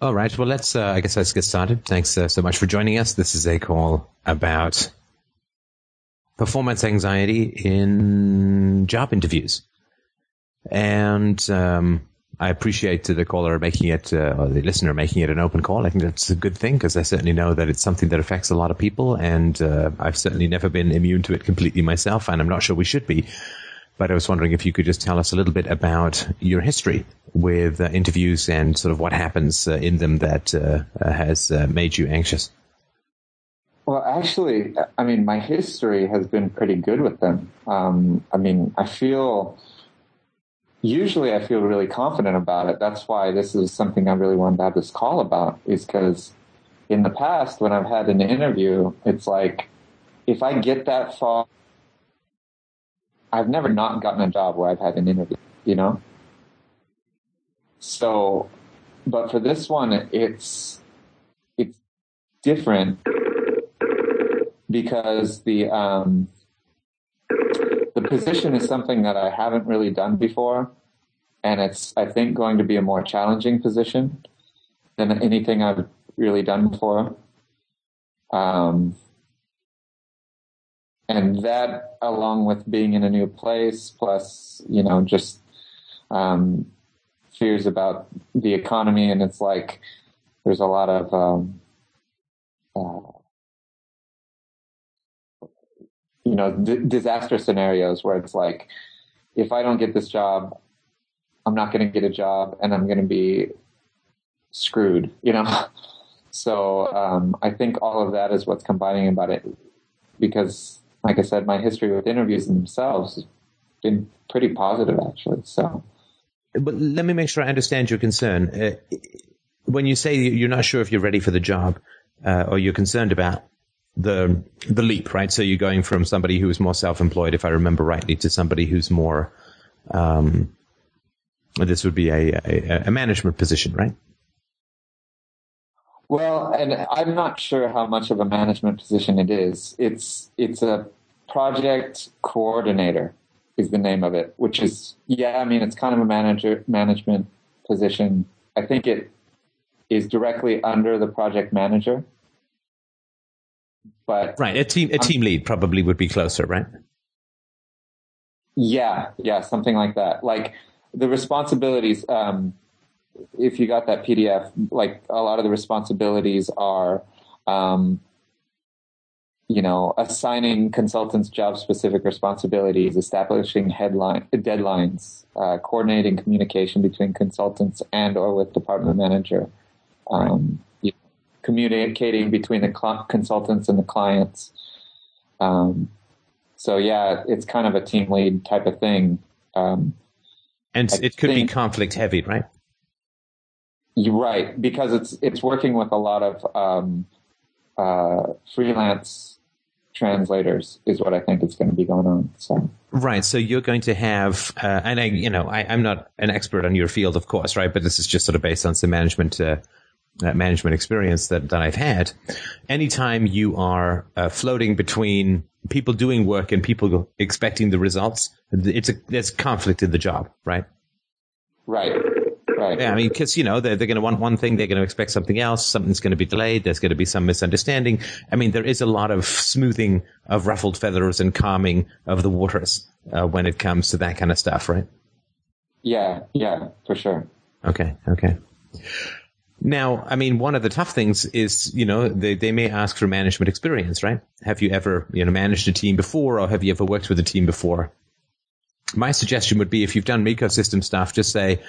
All right. Well, let's, uh, I guess let's get started. Thanks uh, so much for joining us. This is a call about performance anxiety in job interviews. And, um, I appreciate the caller making it, uh, or the listener making it an open call. I think that's a good thing because I certainly know that it's something that affects a lot of people, and uh, I've certainly never been immune to it completely myself, and I'm not sure we should be. But I was wondering if you could just tell us a little bit about your history with uh, interviews and sort of what happens uh, in them that uh, uh, has made you anxious. Well, actually, I mean, my history has been pretty good with them. Um, I mean, I feel usually I feel really confident about it. That's why this is something I really wanted to have this call about is because in the past when I've had an interview, it's like if I get that far, I've never not gotten a job where I've had an interview, you know? So, but for this one, it's, it's different because the, um, the position is something that I haven't really done before, and it's I think going to be a more challenging position than anything I've really done before. Um, and that, along with being in a new place, plus you know just um, fears about the economy, and it's like there's a lot of um, uh, you know, d- disaster scenarios where it's like, if I don't get this job, I'm not going to get a job and I'm going to be screwed, you know? so, um, I think all of that is what's combining about it because, like I said, my history with interviews in themselves has been pretty positive actually. So, but let me make sure I understand your concern. Uh, when you say you're not sure if you're ready for the job, uh, or you're concerned about the the leap, right? So you're going from somebody who is more self-employed, if I remember rightly, to somebody who's more. Um, this would be a, a, a management position, right? Well, and I'm not sure how much of a management position it is. It's it's a project coordinator is the name of it, which is yeah, I mean it's kind of a manager management position. I think it is directly under the project manager. But right, a team a team lead probably would be closer, right? Yeah, yeah, something like that. Like the responsibilities. Um, if you got that PDF, like a lot of the responsibilities are, um, you know, assigning consultants job specific responsibilities, establishing headline deadlines, uh, coordinating communication between consultants and or with department manager. Um, communicating between the cl- consultants and the clients. Um, so yeah, it's kind of a team lead type of thing. Um, and I it could be conflict heavy, right? You're right, because it's it's working with a lot of um, uh, freelance translators is what I think is going to be going on. So right, so you're going to have, uh, and I, you know, I, am not an expert on your field, of course, right? But this is just sort of based on some management uh, uh, management experience that, that I've had, anytime you are uh, floating between people doing work and people expecting the results, it's a there's conflict in the job, right? Right. Right. Yeah, I mean, because you know they're they're going to want one thing, they're going to expect something else. Something's going to be delayed. There's going to be some misunderstanding. I mean, there is a lot of smoothing of ruffled feathers and calming of the waters uh, when it comes to that kind of stuff, right? Yeah. Yeah. For sure. Okay. Okay. Now, I mean, one of the tough things is, you know, they, they may ask for management experience, right? Have you ever, you know, managed a team before or have you ever worked with a team before? My suggestion would be if you've done ecosystem stuff, just say,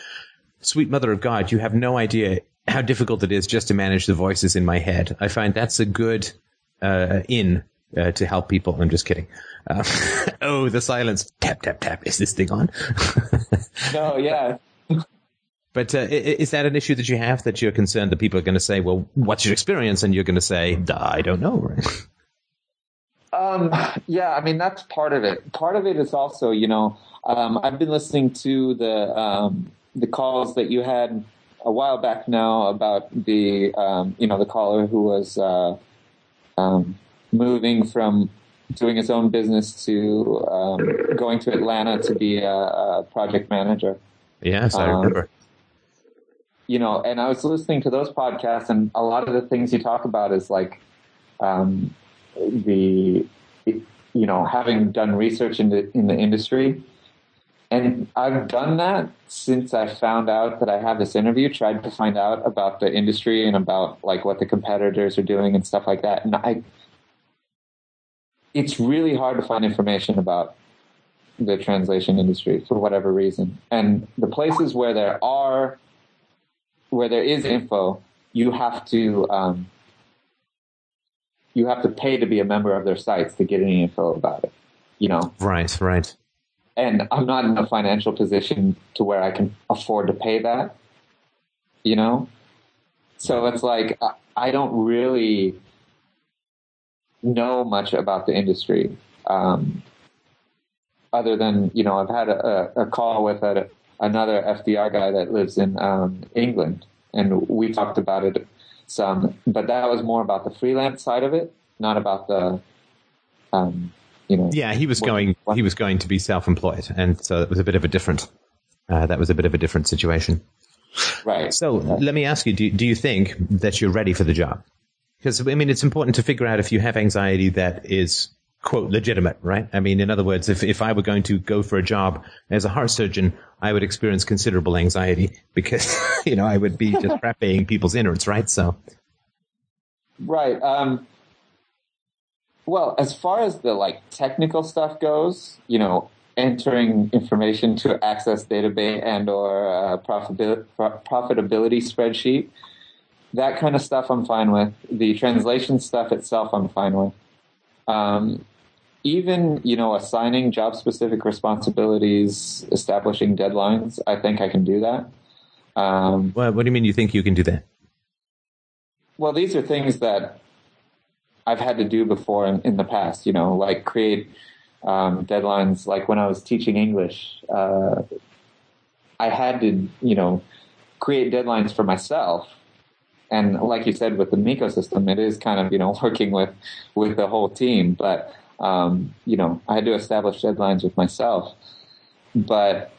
sweet mother of God, you have no idea how difficult it is just to manage the voices in my head. I find that's a good, uh, in, uh, to help people. I'm just kidding. Uh, oh, the silence. Tap, tap, tap. Is this thing on? no, yeah. But uh, is that an issue that you have that you're concerned that people are going to say, "Well, what's your experience?" and you're going to say, "I don't know." Right? Um, yeah, I mean that's part of it. Part of it is also, you know, um, I've been listening to the um, the calls that you had a while back now about the um, you know the caller who was uh, um, moving from doing his own business to um, going to Atlanta to be a, a project manager. Yes, I remember you know, and I was listening to those podcasts, and a lot of the things you talk about is like um, the, you know, having done research in the in the industry, and I've done that since I found out that I have this interview. Tried to find out about the industry and about like what the competitors are doing and stuff like that, and I. It's really hard to find information about the translation industry for whatever reason. And the places where there are, where there is info, you have to, um, you have to pay to be a member of their sites to get any info about it, you know? Right, right. And I'm not in a financial position to where I can afford to pay that, you know? So it's like, I don't really know much about the industry. Um, other than you know I've had a, a call with a, another FDR guy that lives in um, England, and we talked about it some, but that was more about the freelance side of it, not about the um, you know. Yeah, he was going. He was going to be self-employed, and so it was a bit of a different. Uh, that was a bit of a different situation. Right. So let me ask you: do, do you think that you're ready for the job? Because I mean, it's important to figure out if you have anxiety that is quote legitimate, right? I mean, in other words, if, if I were going to go for a job as a heart surgeon, I would experience considerable anxiety because, you know, I would be just prepping people's innards, right? So. Right. Um, well, as far as the like technical stuff goes, you know, entering information to access database and or profitability, profitability spreadsheet, that kind of stuff I'm fine with. The translation stuff itself, I'm fine with. Um, even you know assigning job specific responsibilities establishing deadlines i think i can do that um, well, what do you mean you think you can do that well these are things that i've had to do before in, in the past you know like create um, deadlines like when i was teaching english uh, i had to you know create deadlines for myself and like you said with the Miko system, it is kind of you know working with with the whole team. But um, you know, I had to establish deadlines with myself. But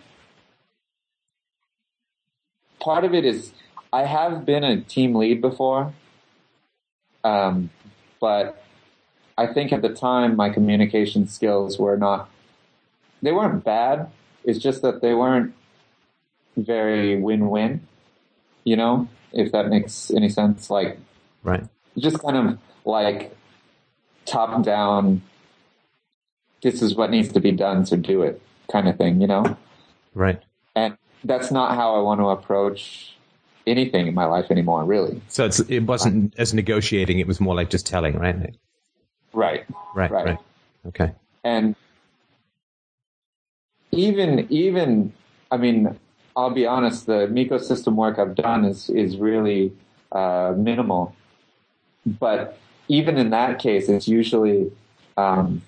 part of it is I have been a team lead before, um, but I think at the time my communication skills were not, they weren't bad. It's just that they weren't very win-win, you know, if that makes any sense. Like, right. Just kind of like top down this is what needs to be done, so do it kind of thing, you know? Right. And that's not how I want to approach anything in my life anymore, really. So it wasn't as negotiating, it was more like just telling, right? Right. Right. Right. right. Okay. And even, even, I mean, I'll be honest, the Miko system work I've done is, is really uh, minimal. But even in that case, it's usually um,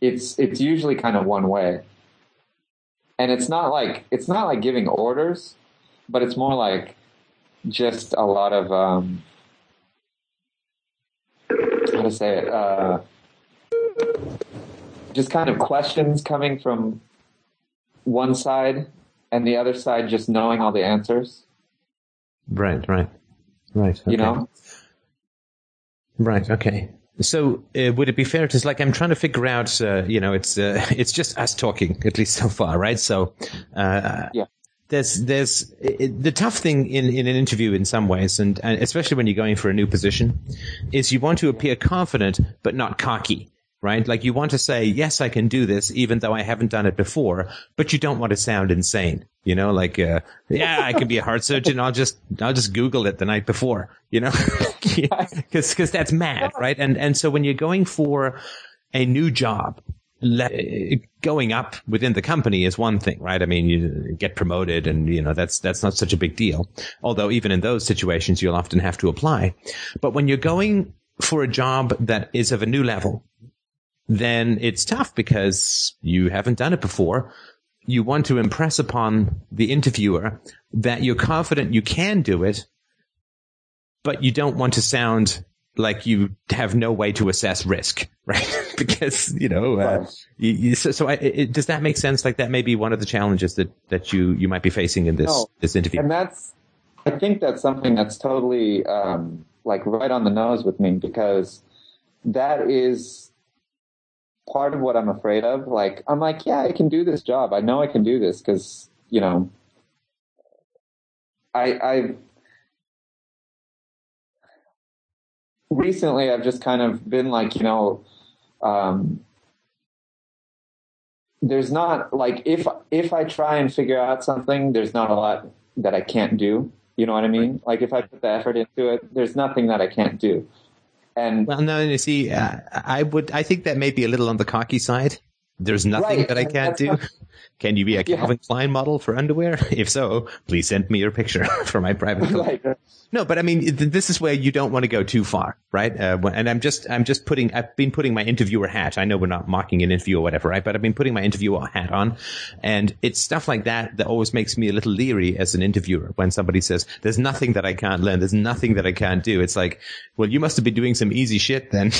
it's it's usually kind of one way. And it's not like it's not like giving orders, but it's more like just a lot of um, how to say it, uh, just kind of questions coming from one side and the other side just knowing all the answers. Right, right, right. Okay. You know? Right, okay. So uh, would it be fair to like I'm trying to figure out? Uh, you know, it's uh, it's just us talking at least so far, right? So uh, yeah. There's, there's it, the tough thing in, in an interview in some ways, and, and especially when you're going for a new position, is you want to appear confident but not cocky right? Like you want to say, yes, I can do this, even though I haven't done it before, but you don't want to sound insane. You know, like, uh, yeah, I can be a heart surgeon. I'll just, I'll just Google it the night before, you know, cause, cause that's mad, right? And, and so when you're going for a new job, going up within the company is one thing, right? I mean, you get promoted and, you know, that's, that's not such a big deal. Although even in those situations, you'll often have to apply. But when you're going for a job that is of a new level, then it's tough because you haven't done it before. You want to impress upon the interviewer that you're confident you can do it, but you don't want to sound like you have no way to assess risk, right? because you know, uh, you, you, so, so I, it, does that make sense? Like that may be one of the challenges that that you you might be facing in this No. this interview. and that's i think that's something that's totally um, like right on the nose with me because that is part of what i'm afraid of like i'm like yeah i can do this job i know i can do this because you know i i recently i've just kind of been like you know um there's not like if if I try and figure out something, there's not a lot that I can't do. You know what I mean? Like if I put the effort into it, there's nothing that I can't do. And Well, no, you see, uh, I would, I think that may be a little on the cocky side. There's nothing Right, that I can't do. not- Can you be a Yeah. Calvin Klein model for underwear? If so, please send me your picture for my private. collection. like No, but I mean, this is where you don't want to go too far, right? Uh, and I'm just, I'm just putting, I've been putting my interviewer hat. I know we're not mocking an interview or whatever, right? But I've been putting my interviewer hat on, and it's stuff like that that always makes me a little leery as an interviewer when somebody says, "There's nothing that I can't learn. There's nothing that I can't do." It's like, well, you must have been doing some easy shit then,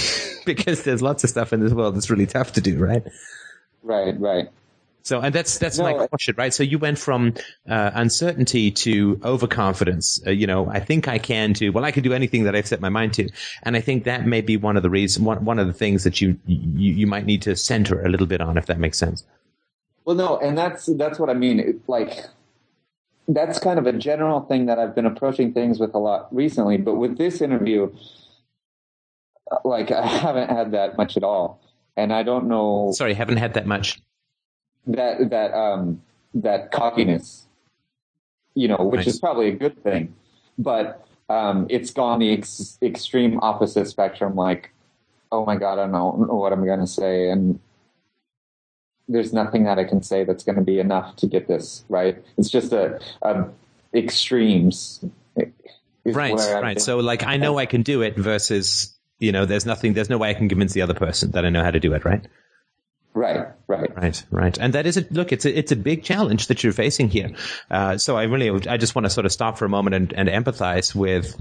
because there's lots of stuff in this world that's really tough to do, right? right, right. So, and that's that's No, my question, right? So you went from uh, uncertainty to overconfidence. Uh, you know, I think I can to well, I can do anything that I've set my mind to, and I think that may be one of the reasons, one one of the things that you you, you might need to center a little bit on, if that makes sense. Well, no, and that's that's what I mean. It, like that's kind of a general thing that I've been approaching things with a lot recently. But with this interview, like I haven't had that much at all, and I don't know Sorry, haven't had that much. That that um that cockiness, you know, which is probably a good thing, but um, it's gone the ex- extreme opposite spectrum. Like, oh my god, I don't know what I'm going to say, and there's nothing that I can say that's going to be enough to get this right. It's just a, a extremes. Right, right. So, like, I know I can do it versus, you know, there's nothing, there's no way I can convince the other person that I know how to do it, right? Right, right. Right, right, and that is a look. It's a it's a big challenge that you're facing here. Uh, so I really, I just want to sort of stop for a moment and, and empathize with,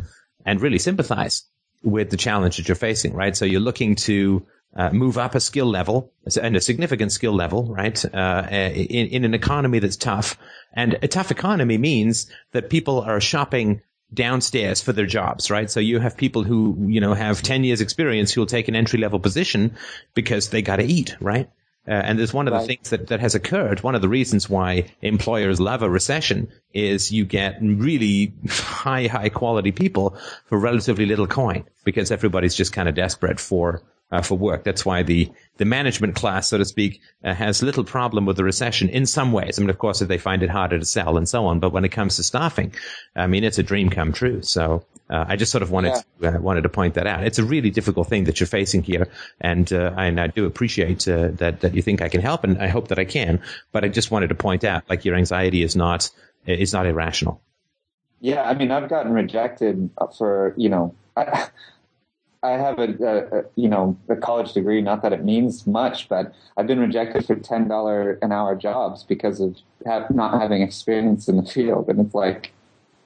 and really sympathize with the challenge that you're facing. Right, so you're looking to uh, move up a skill level and a significant skill level, right? Uh, in in an economy that's tough, and a tough economy means that people are shopping downstairs for their jobs, right? So you have people who, you know, have 10 years experience who will take an entry level position because they got to eat, right? Uh, and there's one of the Right. things that, that has occurred. One of the reasons why employers love a recession is you get really high, high quality people for relatively little coin because everybody's just kind of desperate for, uh, for work. That's why the, the management class, so to speak, uh, has little problem with the recession in some ways. I mean, of course, if they find it harder to sell and so on, but when it comes to staffing, I mean, it's a dream come true. So, uh, I just sort of wanted to, uh, wanted to point that out. It's a really difficult thing that you're facing here, and uh, and I do appreciate uh, that that you think I can help, and I hope that I can. But I just wanted to point out, like your anxiety is not is not irrational. Yeah, I mean, I've gotten rejected for you know, I, I have a, a, a you know a college degree. Not that it means much, but I've been rejected for ten dollar an hour jobs because of have, not having experience in the field, and it's like,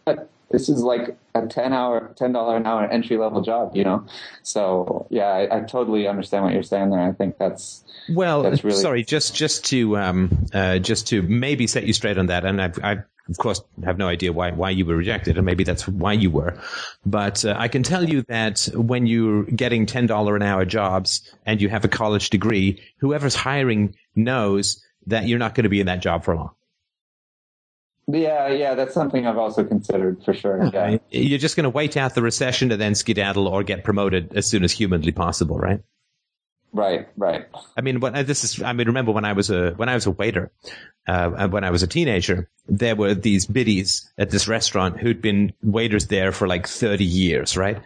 but this is like a ten hour, ten dollar an hour entry level job, you know. So yeah, I, I totally understand what you're saying there. I think that's Well, That's really- sorry, just just to um, uh, just to maybe set you straight on that, and I, I of course have no idea why why you were rejected, and maybe that's why you were, but uh, I can tell you that when you're getting ten dollar an hour jobs and you have a college degree, whoever's hiring knows that you're not going to be in that job for long. yeah, yeah. That's something I've also considered for sure. Yeah, You're just going to wait out the recession and then skedaddle or get promoted as soon as humanly possible, right? Right, right. I mean, when this is, I mean, remember when I was a when I was a waiter, uh, when I was a teenager, there were these biddies at this restaurant who'd been waiters there for like thirty years, right?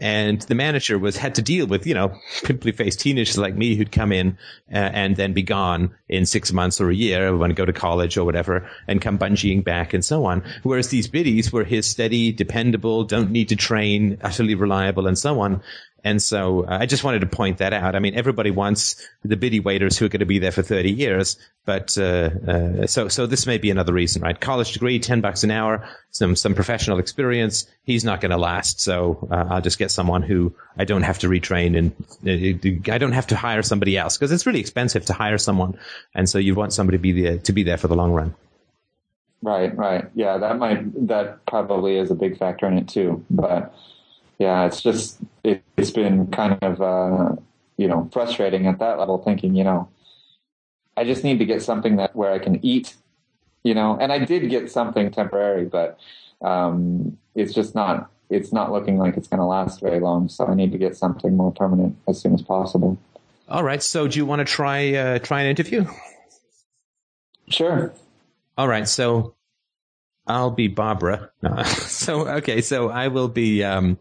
And the manager was had to deal with you know pimply faced teenagers like me who'd come in uh, and then be gone in six months or a year when to go to college or whatever and come bungeeing back and so on. Whereas these biddies were his steady, dependable, don't need to train, utterly reliable and so on And so uh, I just wanted to point that out. I mean, everybody wants the biddy waiters who are going to be there for 30 years, but uh, uh, so so this may be another reason, right? College degree, 10 bucks an hour, some some professional experience. He's not going to last, so uh, I'll just get someone who I don't have to retrain and uh, I don't have to hire somebody else because it's really expensive to hire someone, and so you want somebody to be there to be there for the long run. Right, right. Yeah, that might that probably is a big factor in it too. But yeah, it's just it, has been kind of uh, you know frustrating at that level, thinking you know I just need to get something that where I can eat, you know. And I did get something temporary, but um, it's just not it's not looking like it's going to last very long. So I need to get something more permanent as soon as possible. All right. So do you want to try uh, try an interview? Sure. All right. So I'll be Barbara. so okay, so I will be um,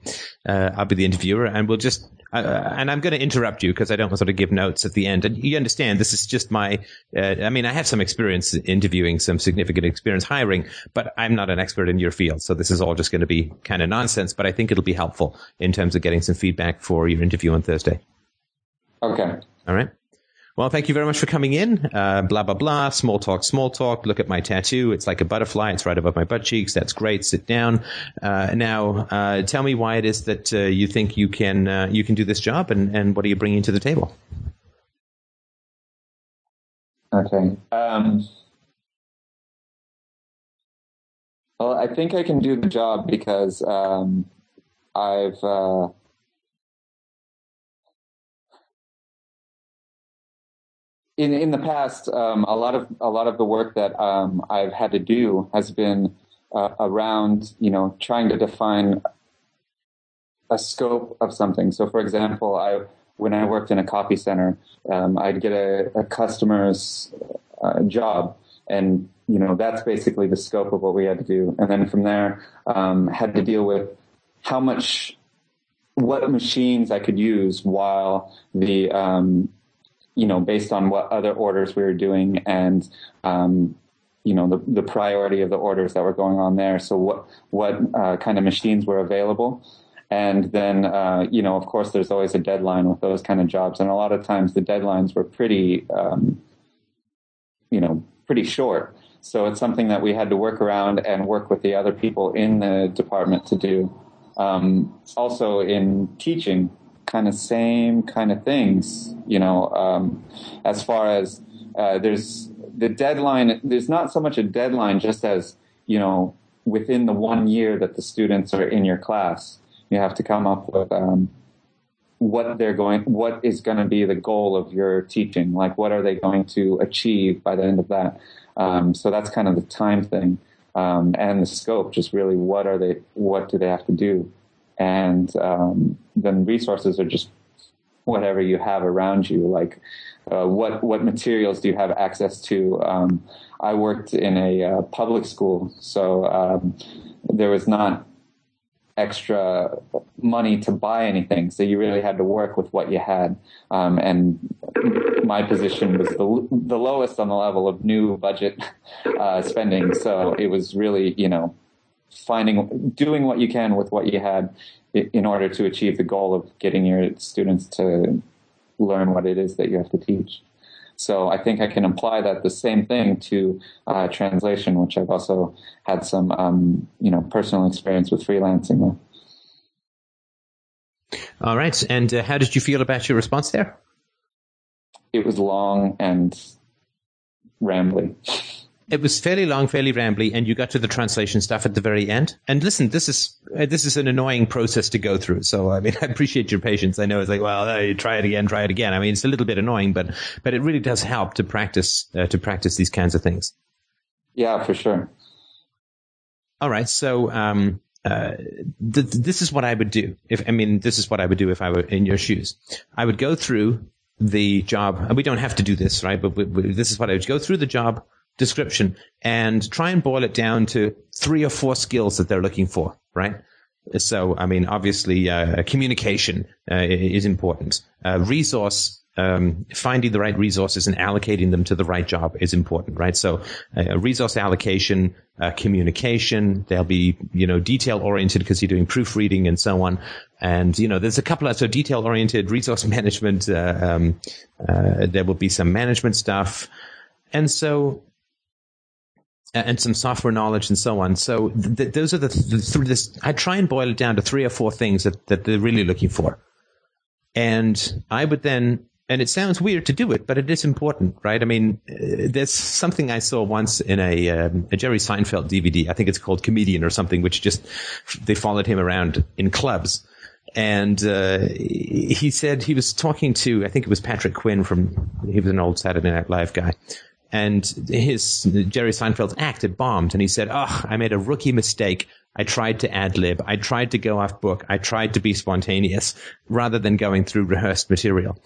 uh, I'll be the interviewer, and we'll just uh, and I'm going to interrupt you because I don't want to sort of give notes at the end. And you understand this is just my. Uh, I mean, I have some experience interviewing, some significant experience hiring, but I'm not an expert in your field, so this is all just going to be kind of nonsense. But I think it'll be helpful in terms of getting some feedback for your interview on Thursday. Okay. All right. Well, thank you very much for coming in. Uh, blah, blah, blah. Small talk, small talk. Look at my tattoo. It's like a butterfly. It's right above my butt cheeks. That's great. Sit down. Uh, now, uh, tell me why it is that uh, you think you can, uh, you can do this job and, and what are you bringing to the table? Okay. Um, well, I think I can do the job because um, I've in in the past, um, a lot of a lot of the work that um, I've had to do has been uh, around you know trying to define a scope of something. So, for example, I when I worked in a copy center, um, I'd get a, a customer's uh, job, and you know that's basically the scope of what we had to do. And then from there, um, had to deal with how much, what machines I could use while the um, you know, based on what other orders we were doing and, um, you know, the, the priority of the orders that were going on there. So what, what uh, kind of machines were available. And then, uh, you know, of course, there's always a deadline with those kind of jobs. And a lot of times the deadlines were pretty, um, you know, pretty short. So it's something that we had to work around and work with the other people in the department to do. Um, also in teaching, kind of same kind of things, you know, um, as far as uh, there's the deadline, there's not so much a deadline just as, you know, within the one year that the students are in your class, you have to come up with um, what they're going, what is going to be the goal of your teaching, like what are they going to achieve by the end of that. Um, so that's kind of the time thing. Um, and the scope, just really what are they, what do they have to do? And um, then resources are just whatever you have around you. Like uh, what what materials do you have access to? Um, I worked in a uh, public school so um, there was not extra money to buy anything so you really had to work with what you had. Um, and my position was the, the lowest on the level of new budget uh, spending so it was really you know finding, doing what you can with what you had in order to achieve the goal of getting your students to learn what it is that you have to teach. So I think I can apply that the same thing to uh, translation, which I've also had some, um, you know, personal experience with freelancing with. All right. And uh, how did you feel about your response there? It was long and rambling. It was fairly long, fairly rambly, and you got to the translation stuff at the very end. And listen, this is uh, this is an annoying process to go through. So I mean, I appreciate your patience. I know it's like, well, uh, try it again, try it again. I mean, it's a little bit annoying, but but it really does help to practice uh, to practice these kinds of things. Yeah, for sure. All right, so um, uh, th- this is what I would do. If I mean, this is what I would do if I were in your shoes. I would go through the job, we don't have to do this, right? But we, we, this is what I would go through the job description and try and boil it down to three or four skills that they're looking for, right? So, I mean, obviously, uh, communication uh, is important. Uh, resource um, finding the right resources and allocating them to the right job is important, right? So, uh, resource allocation, uh, communication, they'll be, you know, detail oriented because you're doing proofreading and so on. And, you know, there's a couple of, so detail oriented resource management, uh, um, there will be some management stuff. And so, and some software knowledge and so on. So th- those are the, th- this, I try and boil it down to three or four things that, that they're really looking for. And I would then and it sounds weird to do it, but it is important, right? I mean, uh, there's something I saw once in a, um, a Jerry Seinfeld DVD. I think it's called Comedian or something, which just they followed him around in clubs. And uh, he said he was talking to, I think it was Patrick Quinn from, he was an old Saturday Night Live guy. And his Jerry Seinfeld's act had bombed, and he said, "Oh, I made a rookie mistake. I tried to ad lib. I tried to go off book. I tried to be spontaneous rather than going through rehearsed material."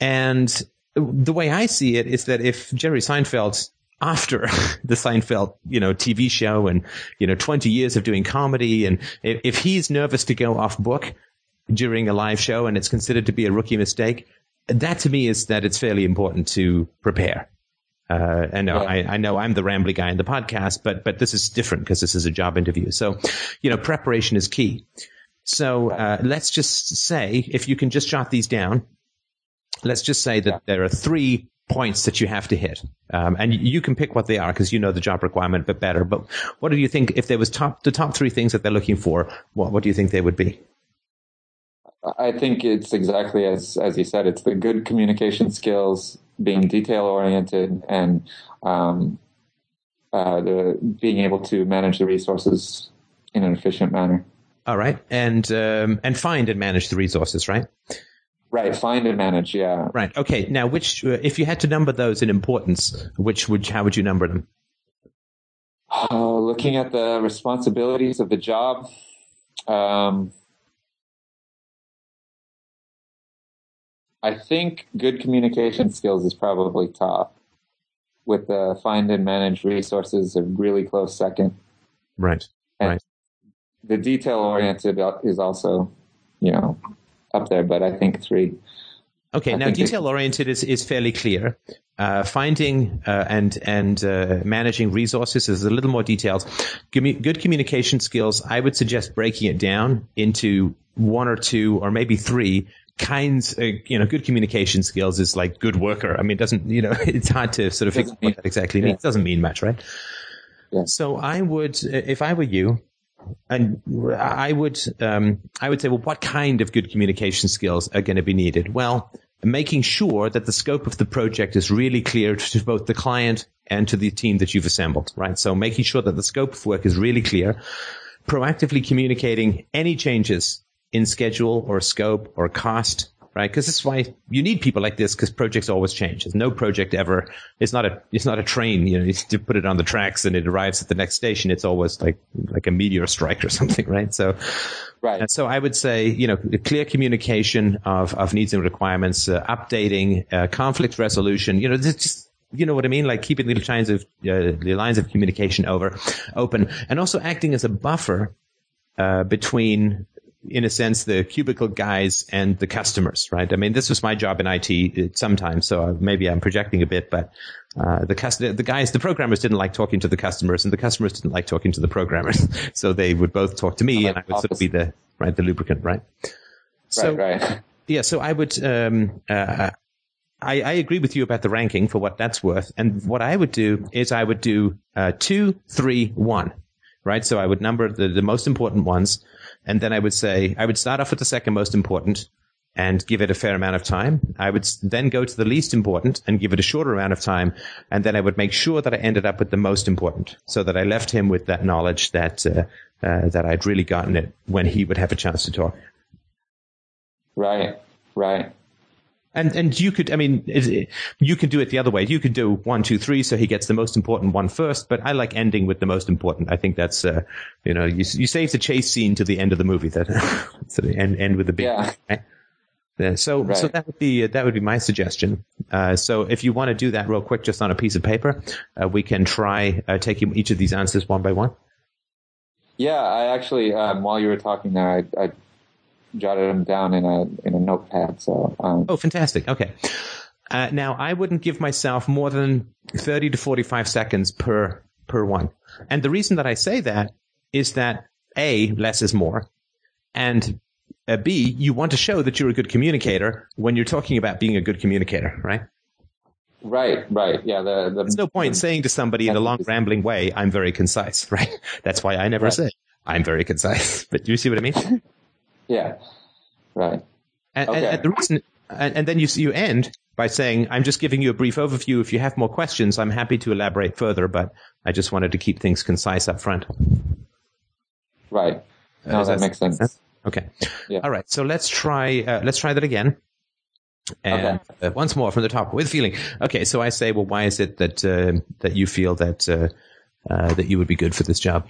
And the way I see it is that if Jerry Seinfeld after the Seinfeld, you know, TV show and, you know, 20 years of doing comedy. And if, if, he's nervous to go off book during a live show and it's considered to be a rookie mistake, that to me is that it's fairly important to prepare. Uh, and yeah. I, I, know I'm the rambly guy in the podcast, but, but this is different because this is a job interview. So, you know, preparation is key. So, uh, let's just say if you can just jot these down, let's just say that yeah. there are three points that you have to hit. Um, and you can pick what they are because you know the job requirement a bit better. But what do you think if there was top the top three things that they're looking for? What what do you think they would be? I think it's exactly as as you said. It's the good communication skills, being detail oriented, and um, uh, the being able to manage the resources in an efficient manner. All right, and um, and find and manage the resources, right? Right, find and manage. Yeah. Right. Okay. Now, which, if you had to number those in importance, which would, how would you number them? Uh, looking at the responsibilities of the job, um, I think good communication skills is probably top. With the find and manage resources, a really close second. Right. And right. The detail oriented is also, you know, up there, but I think three. Okay, I now detail oriented is, is fairly clear. Uh, finding uh, and and uh, managing resources is a little more detailed. Good communication skills. I would suggest breaking it down into one or two or maybe three kinds. Uh, you know, good communication skills is like good worker. I mean, it doesn't you know it's hard to sort of figure what that exactly means. It doesn't mean much, right? Yeah. So I would, if I were you, and I would, um, I would say, well, what kind of good communication skills are going to be needed? Well, making sure that the scope of the project is really clear to both the client and to the team that you've assembled, right? So making sure that the scope of work is really clear, proactively communicating any changes in schedule or scope or cost right? Because this is why you need people like this because projects always change. There's no project ever. It's not a. It's not a train. You know, you put it on the tracks and it arrives at the next station. It's always like like a meteor strike or something, right? So, right. And so I would say, you know, clear communication of of needs and requirements, uh, updating, uh, conflict resolution. You know, just you know what I mean? Like keeping the lines of uh, the lines of communication over open, and also acting as a buffer uh, between in a sense, the cubicle guys and the customers, right? I mean, this was my job in IT sometimes, so maybe I'm projecting a bit, but uh, the cust- the guys, the programmers didn't like talking to the customers, and the customers didn't like talking to the programmers, so they would both talk to me, like and I would sort of be the right the lubricant, right? So, right, right. Yeah, so I would. Um, uh, I, I, agree with you about the ranking for what that's worth. And what I would do is I would do uh, two, three, one, right? So I would number the, the most important ones. And then I would say, I would start off with the second most important and give it a fair amount of time. I would then go to the least important and give it a shorter amount of time. And then I would make sure that I ended up with the most important so that I left him with that knowledge that, uh, uh, that I'd really gotten it when he would have a chance to talk. Right, right. And and you could, I mean, it, you could do it the other way. You could do one, two, three, so he gets the most important one first. But I like ending with the most important. I think that's, uh, you know, you you save the chase scene to the end of the movie. That so end end with the big. Yeah. Right? Yeah, so, right. so that would be that would be my suggestion. Uh, so, if you want to do that real quick, just on a piece of paper, uh, we can try uh, taking each of these answers one by one. Yeah, I actually, um, while you were talking there, I, I jotted them down in a in a notepad. So um, oh, fantastic. Okay. Uh, now I wouldn't give myself more than thirty to forty-five seconds per per one, and the reason that I say that is that a less is more, and uh, B, you want to show that you're a good communicator when you're talking about being a good communicator, right? Right, right. Yeah. The, the, There's no point the, saying to somebody in a long, rambling way, I'm very concise, right? That's why I never right. say I'm very concise. But do you see what I mean? Yeah. Right. And, okay. and, and the reason, and, and, then you, you end by saying, I'm just giving you a brief overview. If you have more questions, I'm happy to elaborate further, but I just wanted to keep things concise up front. Right. No, uh, that, that makes sense. sense. Okay. Yeah. All right. So let's try. Uh, let's try that again. And okay. uh, once more from the top with feeling. Okay. So I say, well, why is it that uh, that you feel that uh, uh, that you would be good for this job?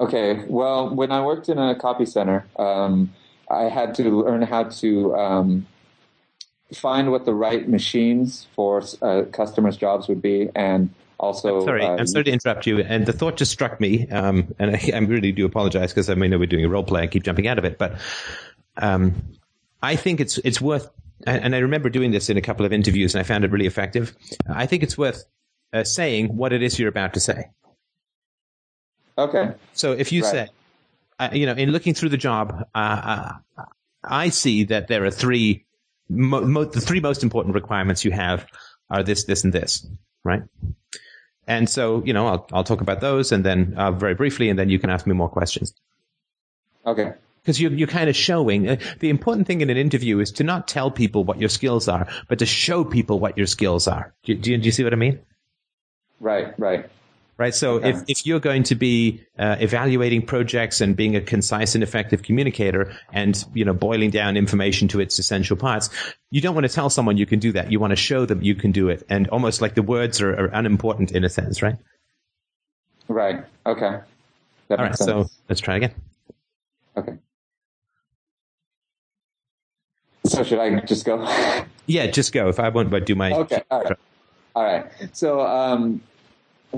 Okay. Well, when I worked in a copy center, um, I had to learn how to um, find what the right machines for uh, customers' jobs would be, and also, I'm sorry, uh, I'm sorry to interrupt you. And the thought just struck me, um, and I, I, really do apologize because I may know we're doing a role play. I keep jumping out of it, but um, I think it's it's worth. And I remember doing this in a couple of interviews, and I found it really effective. I think it's worth uh, saying what it is you're about to say. Okay. So if you right. say, uh, you know, in looking through the job, uh, I see that there are three. Mo- mo- the three most important requirements you have are this, this, and this, right? And so, you know, I'll, I'll talk about those and then uh, very briefly, and then you can ask me more questions. Okay. Because you're, you're kind of showing uh, the important thing in an interview is to not tell people what your skills are, but to show people what your skills are. Do, do, do you see what I mean? Right, right right? So okay. if, if you're going to be uh, evaluating projects and being a concise and effective communicator and, you know, boiling down information to its essential parts, you don't want to tell someone you can do that. You want to show them you can do it. And almost like the words are, are unimportant in a sense, right? Right. Okay. That All right. Sense. So let's try again. Okay. So should I just go? yeah, just go. If I won't, but do my. Okay. All right. All right. So, um,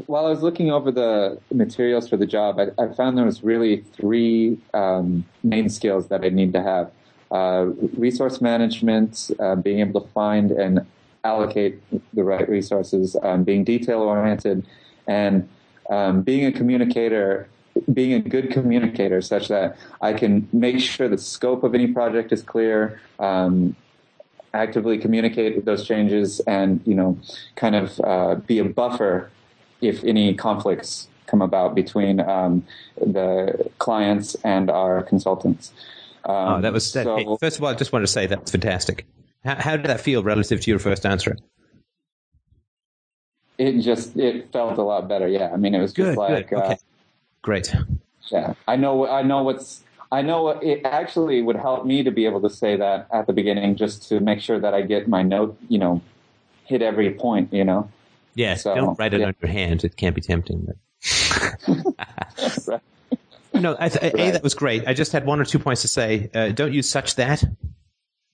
while I was looking over the materials for the job, I, I found there was really three um, main skills that I need to have: uh, resource management, uh, being able to find and allocate the right resources, um, being detail oriented, and um, being a communicator. Being a good communicator, such that I can make sure the scope of any project is clear, um, actively communicate those changes, and you know, kind of uh, be a buffer if any conflicts come about between um, the clients and our consultants. Um, oh, that was so, hey, first of all. I just wanted to say that's fantastic. How, how, did that feel relative to your first answer? It just it felt a lot better. Yeah, I mean, it was just good, like good. Okay. Uh, great. Yeah, I know. I know what's. I know it actually would help me to be able to say that at the beginning, just to make sure that I get my note. You know, hit every point. You know. Yeah, so, don't write it yeah. on your hand. It can't be tempting. right. No, I th- right. a that was great. I just had one or two points to say. Uh, don't use such that.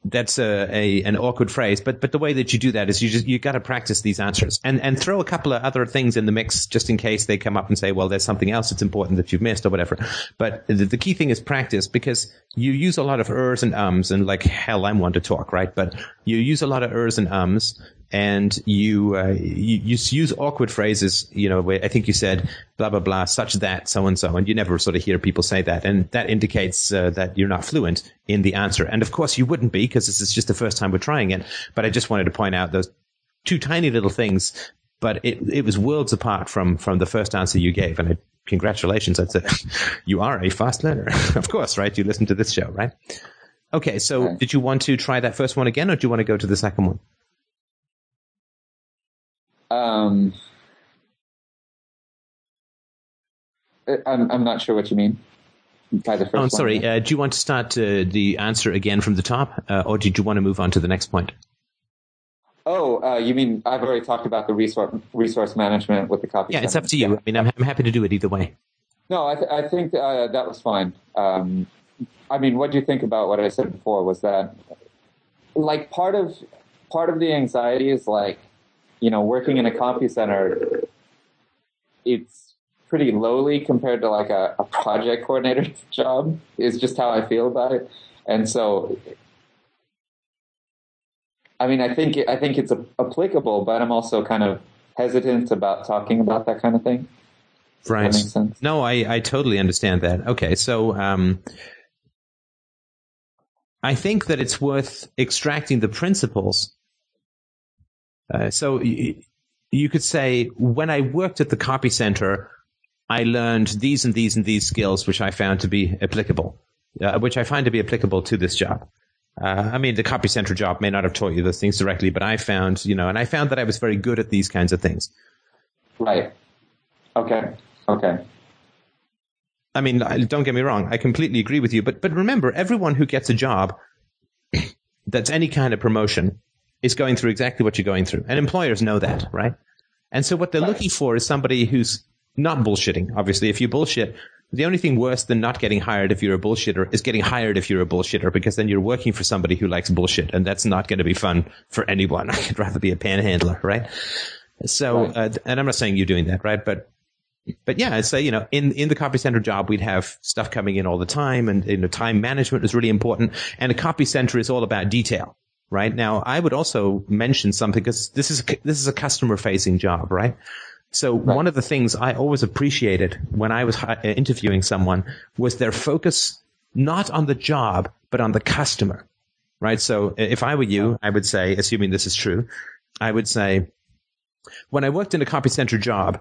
That's a, a, an awkward phrase, but but the way that you do that is you just you got to practice these answers and and throw a couple of other things in the mix just in case they come up and say, well, there's something else that's important that you've missed or whatever. But the, the key thing is practice because you use a lot of ers and ums and like hell, I'm one to talk, right? But you use a lot of ers and ums and you, uh, you, you use awkward phrases. You know, I think you said blah blah blah, such that, so and so, and you never sort of hear people say that, and that indicates uh, that you're not fluent in the answer. And of course, you wouldn't be because this is just the first time we're trying it. But I just wanted to point out those two tiny little things. But it it was worlds apart from from the first answer you gave, and I, congratulations, I'd say you are a fast learner. of course, right? You listen to this show, right? Okay, so did you want to try that first one again, or do you want to go to the second one? Um, I'm, I'm not sure what you mean by the first. Oh, I'm sorry. Uh, do you want to start uh, the answer again from the top, uh, or did you want to move on to the next point? Oh, uh, you mean I've already talked about the resource resource management with the copy. Yeah, it's up to you. I mean, I'm, I'm happy to do it either way. No, I, th- I think uh, that was fine. Um, I mean, what do you think about what I said before? Was that like part of part of the anxiety is like you know, working in a copy center, it's pretty lowly compared to like a, a project coordinator job. Is just how I feel about it, and so. I mean, I think I think it's applicable, but I'm also kind of hesitant about talking about that kind of thing. Right. No, I, I totally understand that. Okay, so um, I think that it's worth extracting the principles. Uh, so y- you could say, when I worked at the copy center, I learned these and these and these skills, which I found to be applicable, uh, which I find to be applicable to this job. Uh, I mean, the copy center job may not have taught you those things directly, but I found, you know, and I found that I was very good at these kinds of things. Right. Okay. Okay. I mean, don't get me wrong. I completely agree with you. But, but remember, everyone who gets a job that's any kind of promotion is going through exactly what you're going through. And employers know that, right? And so what they're looking for is somebody who's not bullshitting. Obviously, if you bullshit, the only thing worse than not getting hired if you're a bullshitter is getting hired if you're a bullshitter because then you're working for somebody who likes bullshit and that's not going to be fun for anyone. I'd rather be a panhandler, right? So, right. Uh, and I'm not saying you're doing that, right? But but yeah, I'd say, you know, in, in the copy center job, we'd have stuff coming in all the time and, you know, time management is really important. And a copy center is all about detail, right? Now, I would also mention something because this is, a, this is a customer facing job, right? So right. one of the things I always appreciated when I was uh, interviewing someone was their focus not on the job, but on the customer, right? So if I were you, I would say, assuming this is true, I would say, when I worked in a copy center job,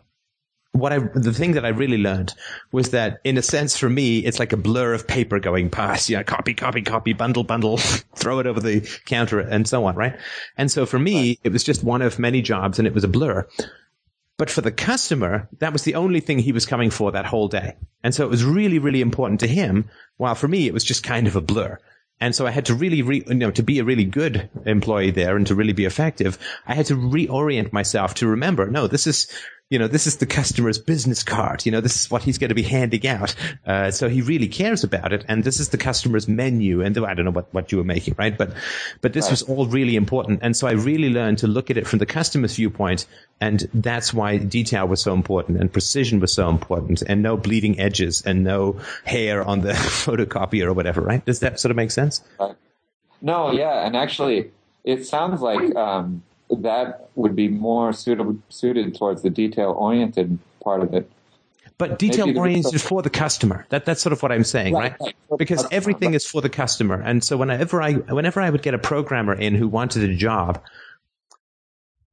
what I, the thing that I really learned was that in a sense for me, it's like a blur of paper going past, you know, copy, copy, copy, bundle, bundle, throw it over the counter and so on, right? And so for me, it was just one of many jobs and it was a blur. But for the customer, that was the only thing he was coming for that whole day. And so it was really, really important to him. While for me, it was just kind of a blur. And so I had to really, re, you know, to be a really good employee there and to really be effective, I had to reorient myself to remember, no, this is, you know, this is the customer's business card. You know, this is what he's going to be handing out. Uh, so he really cares about it. And this is the customer's menu. And I don't know what, what you were making, right? But, but this right. was all really important. And so I really learned to look at it from the customer's viewpoint. And that's why detail was so important and precision was so important and no bleeding edges and no hair on the photocopier or whatever, right? Does that sort of make sense? No, yeah. And actually, it sounds like, um, that would be more suited suited towards the detail oriented part of it. But detail oriented is for the customer. That that's sort of what I'm saying, right? right? Because everything is for the customer. And so whenever I whenever I would get a programmer in who wanted a job,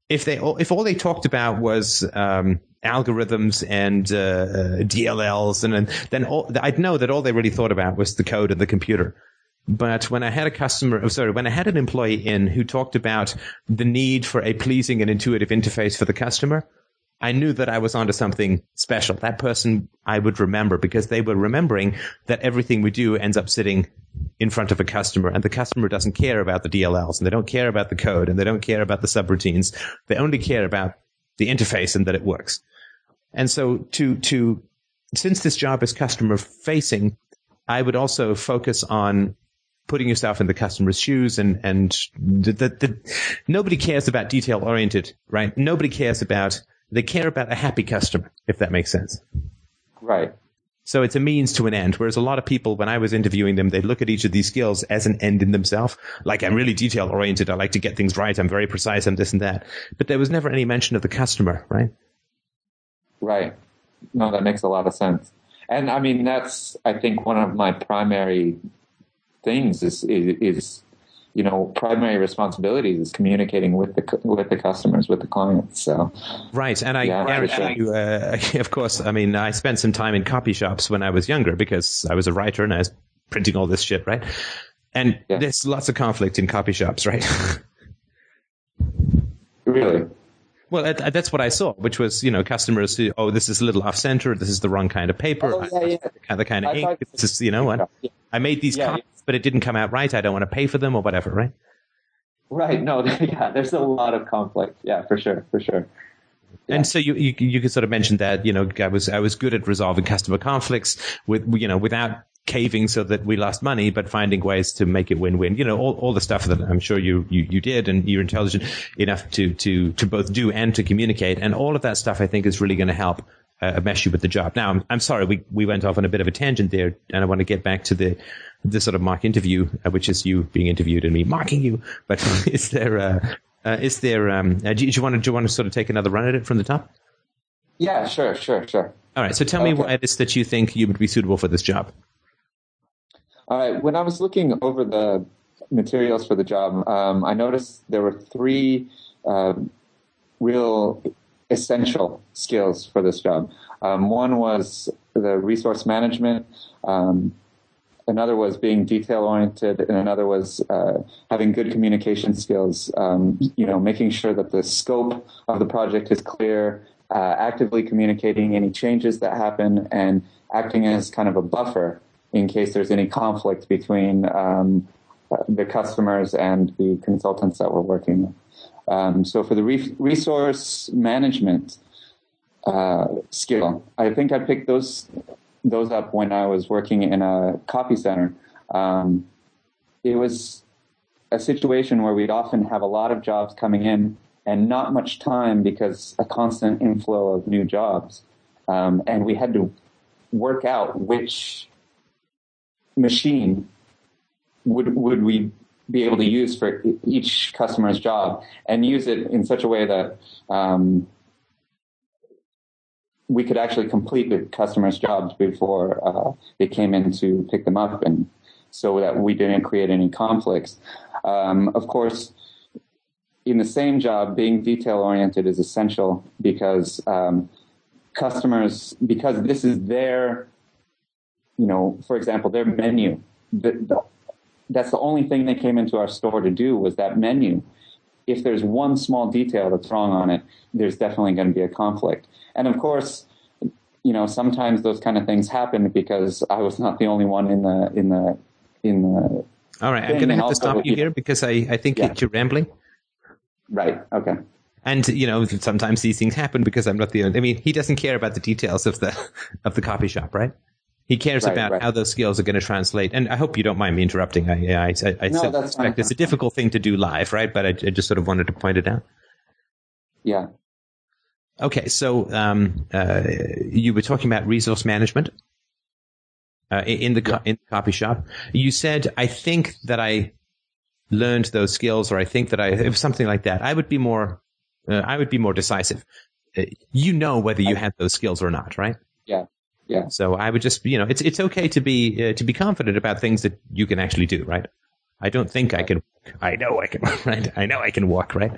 if they if all they talked about was um, algorithms and uh, uh DLLs, and, then all, I'd know that all they really thought about was the code and the computer. But when I had a customer, oh, sorry, when I had an employee in who talked about the need for a pleasing and intuitive interface for the customer, I knew that I was onto something special. That person I would remember because they were remembering that everything we do ends up sitting in front of a customer and the customer doesn't care about the DLLs and they don't care about the code and they don't care about the subroutines. They only care about the interface and that it works. And so to, to, since this job is customer facing, I would also focus on putting yourself in the customer's shoes and, and the, the, the, nobody cares about detail oriented, right? Nobody cares about, they care about a happy customer, if that makes sense. Right. So it's a means to an end. Whereas a lot of people, when I was interviewing them, they look at each of these skills as an end in themselves. Like I'm really detail oriented. I like to get things right. I'm very precise. I'm this and that. But there was never any mention of the customer, right? Right. No, that makes a lot of sense. And I mean, that's, I think, one of my primary things is, is, is you know primary responsibilities is communicating with the with the customers with the clients so right and i yeah, guarantee you uh, of course i mean i spent some time in copy shops when i was younger because i was a writer and i was printing all this shit right and yeah. there's lots of conflict in copy shops right really well, that's what I saw, which was, you know, customers who, oh, this is a little off center. This is the wrong kind of paper. Oh, yeah, yeah. The kind of ink. This is, you know what? Yeah. I made these yeah, copies, but it didn't come out right. I don't want to pay for them or whatever, right? Right. No, yeah, there's a lot of conflict. Yeah, for sure. For sure. Yeah. And so you, you you could sort of mention that you know I was I was good at resolving customer conflicts with you know without caving so that we lost money, but finding ways to make it win-win. You know, all, all the stuff that I'm sure you, you, you did and you're intelligent enough to, to, to both do and to communicate. And all of that stuff I think is really going to help uh, mesh you with the job. Now, I'm, I'm sorry, we, we went off on a bit of a tangent there, and I want to get back to the the sort of mock interview, uh, which is you being interviewed and me mocking you. But is there uh, uh, is there um, uh, do, you, do you want to do you want to sort of take another run at it from the top? Yeah, sure, sure, sure. All right. So tell me why it is that you think you would be suitable for this job. All right. When I was looking over the materials for the job, um, I noticed there were three uh, real essential skills for this job. Um, one was the resource management. Um, another was being detail oriented, and another was uh, having good communication skills. Um, you know, making sure that the scope of the project is clear, uh, actively communicating any changes that happen, and acting as kind of a buffer in case there's any conflict between um, the customers and the consultants that we're working with. Um, so for the re- resource management uh, skill, I think I picked those those up when I was working in a copy center. Um, it was a situation where we'd often have a lot of jobs coming in and not much time because a constant inflow of new jobs, um, and we had to work out which machine would would we be able to use for each customer's job and use it in such a way that um, we could actually complete the customer's jobs before uh, they came in to pick them up and so that we didn't create any conflicts. Um, of course, in the same job, being detail oriented is essential because um, customers, because this is their, you know, for example, their menu. The, the, that's the only thing they came into our store to do was that menu. If there's one small detail that's wrong on it, there's definitely going to be a conflict. And of course, you know, sometimes those kind of things happen because I was not the only one in the in the in the. All right, I'm going to have to stop you here because I I think yeah. you're rambling. Right. Okay. And you know, sometimes these things happen because I'm not the. Only. I mean, he doesn't care about the details of the of the copy shop, right? He cares right, about right. how those skills are going to translate. And I hope you don't mind me interrupting. I, I, I, I no, suspect it's a difficult thing to do live, right? But I, I, just sort of wanted to point it out. Yeah. Okay, so um, uh, you were talking about resource management uh, in the co- in the copy shop. You said, "I think that I learned those skills, or I think that I if something like that." I would be more, uh, I would be more decisive. Uh, you know whether you had those skills or not, right? Yeah. Yeah. So I would just, you know, it's it's okay to be uh, to be confident about things that you can actually do, right? I don't think I can. I know I can. Right? I know I can walk. Right.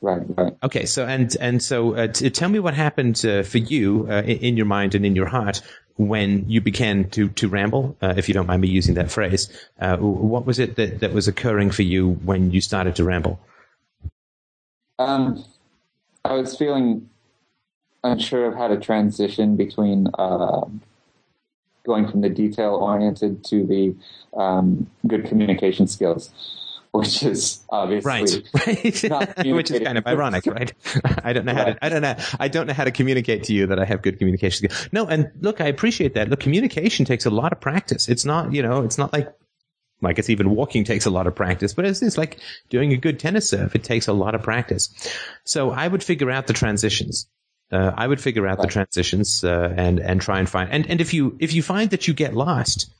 Right. Right. Okay. So and and so uh, t- tell me what happened uh, for you uh, in, in, your mind and in your heart when you began to to ramble, uh, if you don't mind me using that phrase. Uh, what was it that that was occurring for you when you started to ramble? Um, I was feeling unsure of how to transition between uh, going from the detail oriented to the um, good communication skills, which is obviously right, right. which is kind of ironic, right? I don't know how to, I don't know, I don't know how to communicate to you that I have good communication skills. No, and look, I appreciate that. Look, communication takes a lot of practice. It's not, you know, it's not like like it's even walking takes a lot of practice, but it's, it's like doing a good tennis serve. It takes a lot of practice. So I would figure out the transitions uh, I would figure out right. the transitions uh, and and try and find and and if you if you find that you get lost,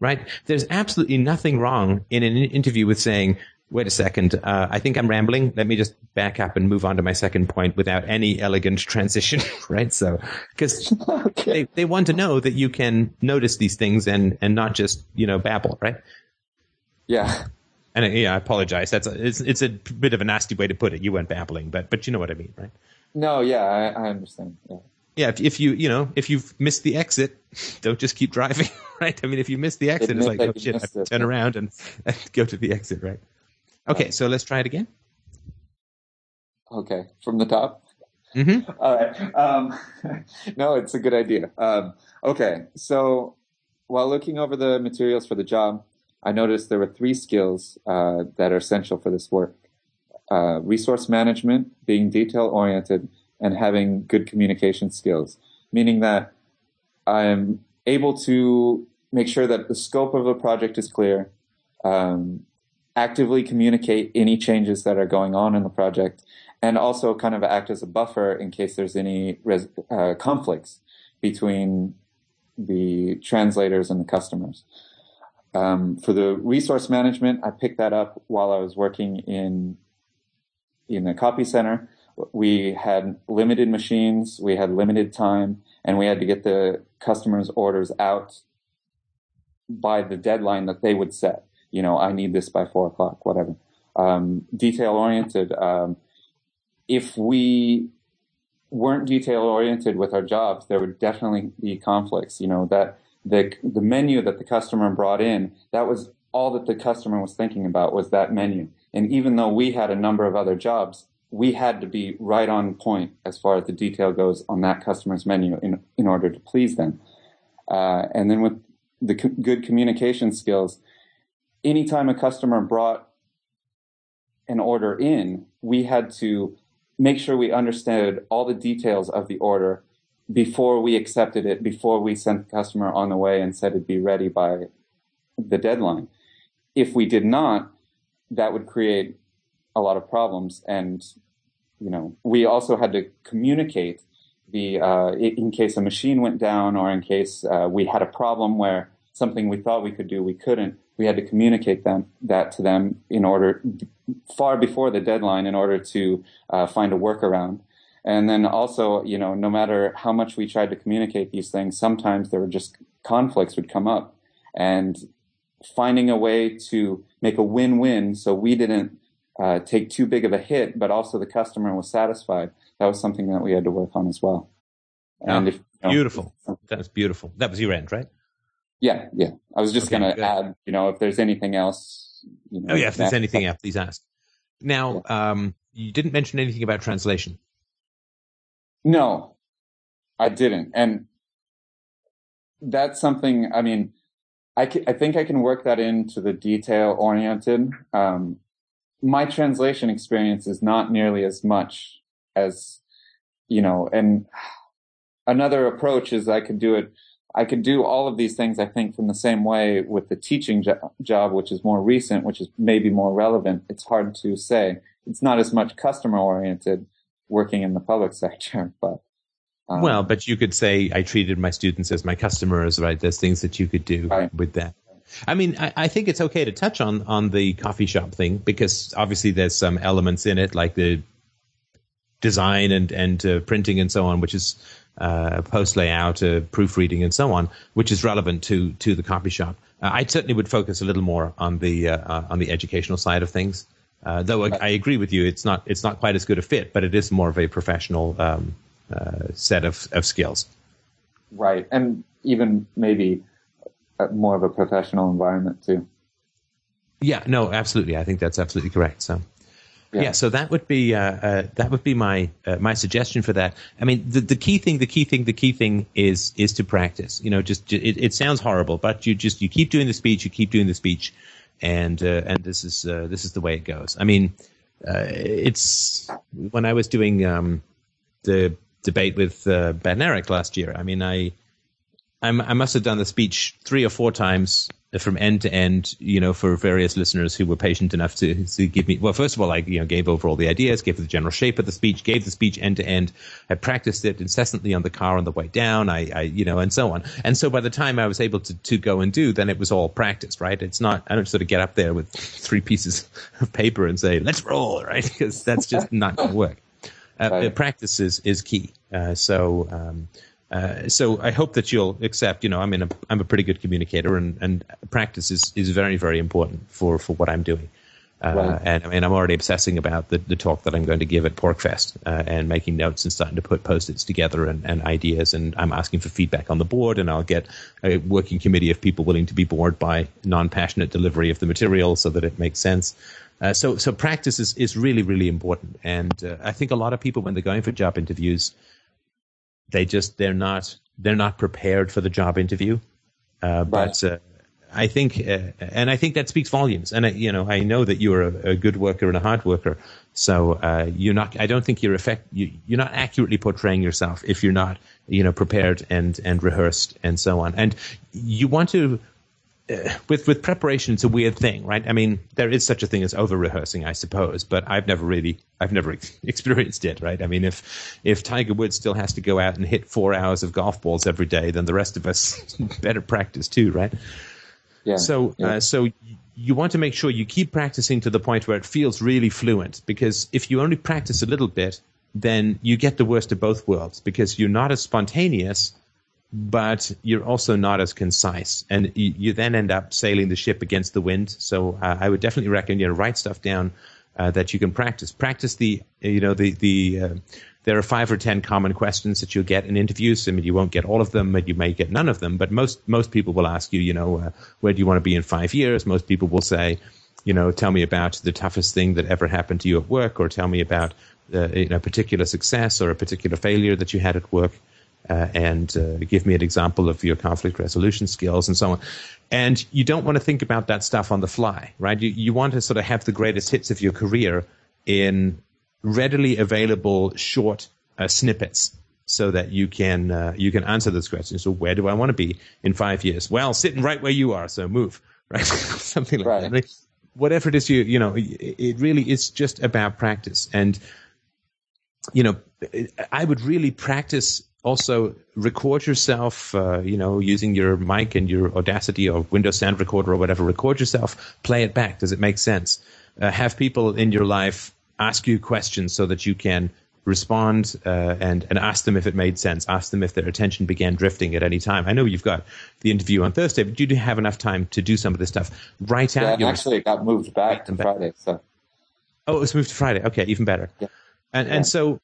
right? There's absolutely nothing wrong in an interview with saying, "Wait a second, uh, I think I'm rambling. Let me just back up and move on to my second point without any elegant transition." right? So because okay. they they want to know that you can notice these things and and not just you know babble, right? Yeah. And yeah, I apologize. That's a, it's it's a bit of a nasty way to put it. You went babbling, but but you know what I mean, right? No, yeah, I, I understand. Yeah. Yeah, if, if, you you know if you've missed the exit, don't just keep driving, right? I mean, if you miss the exit, it's like oh shit, I turn around and, and, go to the exit, right? Okay, so let's try it again. Okay, from the top. Mm-hmm. All right. Um, no, it's a good idea. Um, okay, so while looking over the materials for the job, I noticed there were three skills uh, that are essential for this work uh, resource management, being detail oriented, and having good communication skills, meaning that I'm able to make sure that the scope of a project is clear, um, actively communicate any changes that are going on in the project, and also kind of act as a buffer in case there's any res- uh, conflicts between the translators and the customers. Um, for the resource management, I picked that up while I was working in in the copy center. We had limited machines, we had limited time, and we had to get the customers' orders out by the deadline that they would set. You know, I need this by four o'clock, whatever. Um, detail oriented. Um, if we weren't detail oriented with our jobs, there would definitely be conflicts. You know that the the menu that the customer brought in, that was all that the customer was thinking about was that menu. And even though we had a number of other jobs, we had to be right on point as far as the detail goes on that customer's menu in in order to please them. Uh, and then with the co- good communication skills, anytime a customer brought an order in, we had to make sure we understood all the details of the order before we accepted it, before we sent the customer on the way and said it'd be ready by the deadline. If we did not, that would create a lot of problems. And, you know, we also had to communicate the, uh, in case a machine went down or in case uh, we had a problem where something we thought we could do, we couldn't. We had to communicate them that to them in order far before the deadline in order to uh, find a workaround. And then also, you know, no matter how much we tried to communicate these things, sometimes there were just conflicts would come up, and finding a way to make a win-win so we didn't uh, take too big of a hit, but also the customer was satisfied. That was something that we had to work on as well. And if, you know, beautiful. That's beautiful. That was your end, right? Yeah, yeah. I was just okay, going to add, you know, if there's anything else. You know, oh yeah, if there's anything else, please ask. Now, yeah. um, you didn't mention anything about translation. No, I didn't, and that's something. I mean, I can, I think I can work that into the detail oriented. Um, my translation experience is not nearly as much as you know, and another approach is I could do it I could do all of these things, I think, from the same way with the teaching jo- job, which is more recent, which is maybe more relevant. It's hard to say. It's not as much customer oriented working in the public sector, but. Um, well, but you could say I treated my students as my customers, right? There's things that you could do right. with that. I mean, I, I, think it's okay to touch on on the coffee shop thing because obviously there's some elements in it, like the design and and uh, printing and so on, which is uh, post layout, uh, proofreading, and so on, which is relevant to to the coffee shop. Uh, I certainly would focus a little more on the uh, uh, on the educational side of things. Uh, though I, I, agree with you, it's not it's not quite as good a fit, but it is more of a professional um, set of, of skills. Right, and even maybe more of a professional environment too. Yeah, no, absolutely. I think that's absolutely correct. So. Yeah. yeah. so that would be uh, uh, that would be my uh, my suggestion for that. I mean, the, the key thing, the key thing, the key thing is is to practice. You know, just it, it sounds horrible, but you just you keep doing the speech, you keep doing the speech, and uh, and this is uh, this is the way it goes. I mean, uh, it's when I was doing um, the debate with uh, Ben Eric last year. I mean, I I'm, i must have done the speech three or four times from end to end, you know, for various listeners who were patient enough to, to give me, well, first of all, I, you know, gave over all the ideas, gave the general shape of the speech, gave the speech end to end. I practiced it incessantly on the car on the way down. I, I, you know, and so on. And so by the time I was able to, to go and do, then it was all practiced, right? It's not, I don't sort of get up there with three pieces of paper and say, let's roll, right? Because that's just not going to work. Uh, right. Practice is, is key. Uh, so, um, uh, so I hope that you'll accept. You know, I mean, I'm, I'm a pretty good communicator, and, and practice is, is very very important for, for what I'm doing. Uh, right. And I mean, I'm already obsessing about the, the talk that I'm going to give at PorcFest uh, and making notes and starting to put post-its together and, and ideas. And I'm asking for feedback on the board, and I'll get a working committee of people willing to be bored by non-passionate delivery of the material so that it makes sense. Uh, so, so practice is, is really, really important. And uh, I think a lot of people, when they're going for job interviews, they just they're not they're not prepared for the job interview. Uh, but uh, I think, uh, and I think that speaks volumes. And I, you know, I know that you're a, a good worker and a hard worker. So uh, you're not. I don't think you're effect. You, you're not accurately portraying yourself if you're not, you know, prepared and and rehearsed and so on. And you want to with with preparation, it's a weird thing, right? I mean, there is such a thing as over rehearsing, I suppose, but I've never really, I've never ex- experienced it, right? I mean, if if Tiger Woods still has to go out and hit four hours of golf balls every day, then the rest of us better practice too, right? Yeah. So, yeah. Uh, so you want to make sure you keep practicing to the point where it feels really fluent, because if you only practice a little bit, then you get the worst of both worlds, because you're not as spontaneous but you're also not as concise, and you, you, then end up sailing the ship against the wind. So uh, I would definitely recommend you know write stuff down uh, that you can practice. Practice the you know the the uh, there are five or ten common questions that you'll get in interviews. I mean, you won't get all of them, and you may get none of them. But most most people will ask you, you know, uh, where do you want to be in five years? Most people will say, you know, tell me about the toughest thing that ever happened to you at work, or tell me about uh, you know, a particular success or a particular failure that you had at work uh, and uh, give me an example of your conflict resolution skills and so on. And you don't want to think about that stuff on the fly, right? You, you want to sort of have the greatest hits of your career in readily available short uh, snippets so that you can uh, you can answer those questions. So where do I want to be in five years? Well, sitting right where you are, so move, right? Something like right. that. Whatever it is you you know, it really is just about practice. And you know, I would really practice also record yourself, uh, you know, using your mic and your Audacity or Windows Sound Recorder or whatever. Record yourself, play it back. Does it make sense? Uh, have people in your life ask you questions so that you can respond uh, and and ask them if it made sense. Ask them if their attention began drifting at any time. I know you've got the interview on Thursday, but do you do have enough time to do some of this stuff. Write yeah, out. Your actually, it got moved back to Friday. So. Oh, it was moved to Friday. Okay, even better. Yeah. And yeah. and so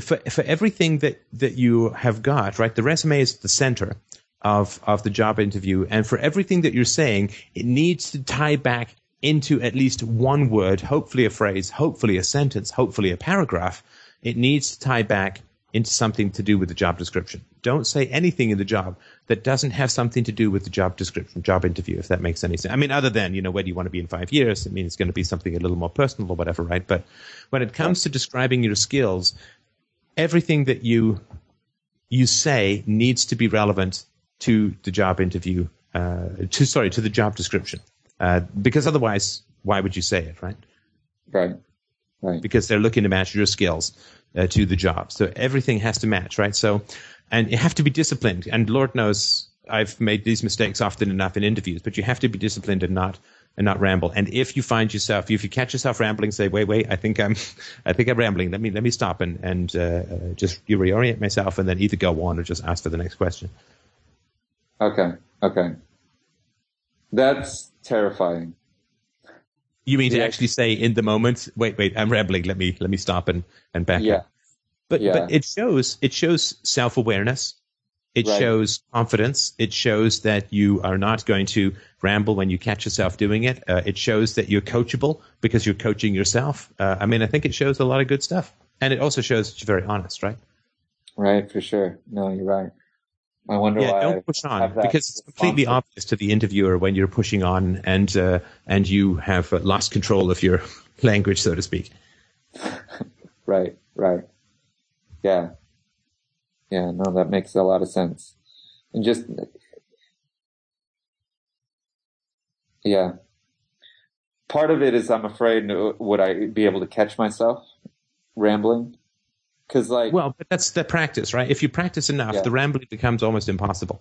for for everything that that you have got, right? The resume is the center of of the job interview, and for everything that you're saying, it needs to tie back into at least one word, hopefully a phrase, hopefully a sentence, hopefully a paragraph. It needs to tie back into something to do with the job description. Don't say anything in the job that doesn't have something to do with the job description, job interview, if that makes any sense. I mean, other than, you know, where do you want to be in five years? I mean, it's going to be something a little more personal or whatever, right? But when it comes to describing your skills, everything that you you say needs to be relevant to the job interview, uh, to sorry, to the job description, uh, because otherwise, why would you say it, right? Right, right. Because they're looking to match your skills uh, to the job, so everything has to match, right? So, and you have to be disciplined, and Lord knows I've made these mistakes often enough in interviews, but you have to be disciplined and not and not ramble. And if you find yourself, if you catch yourself rambling, say, wait, wait, I think I'm, I think I'm rambling. Let me, let me stop and, and, uh, just reorient myself and then either go on or just ask for the next question. Okay. Okay. That's terrifying. You mean yeah. to actually say in the moment, wait, wait, I'm rambling. Let me, let me stop and, and back yeah. up. But, yeah. but it shows, it shows self awareness. It right. shows confidence. It shows that you are not going to ramble when you catch yourself doing it. Uh, it shows that you're coachable because you're coaching yourself. Uh, I mean, I think it shows a lot of good stuff. And it also shows that you're very honest, right? Right, for sure. No, you're right. I wonder why. yeah, why. Don't push on because it's completely obvious to the interviewer when you're pushing on and uh, and you have uh, lost control of your language, so to speak. right, right. Yeah, yeah, no, that makes a lot of sense. And just, yeah. Part of it is I'm afraid would I be able to catch myself rambling? Cause like, well, but that's the practice, right? If you practice enough, yeah. the rambling becomes almost impossible.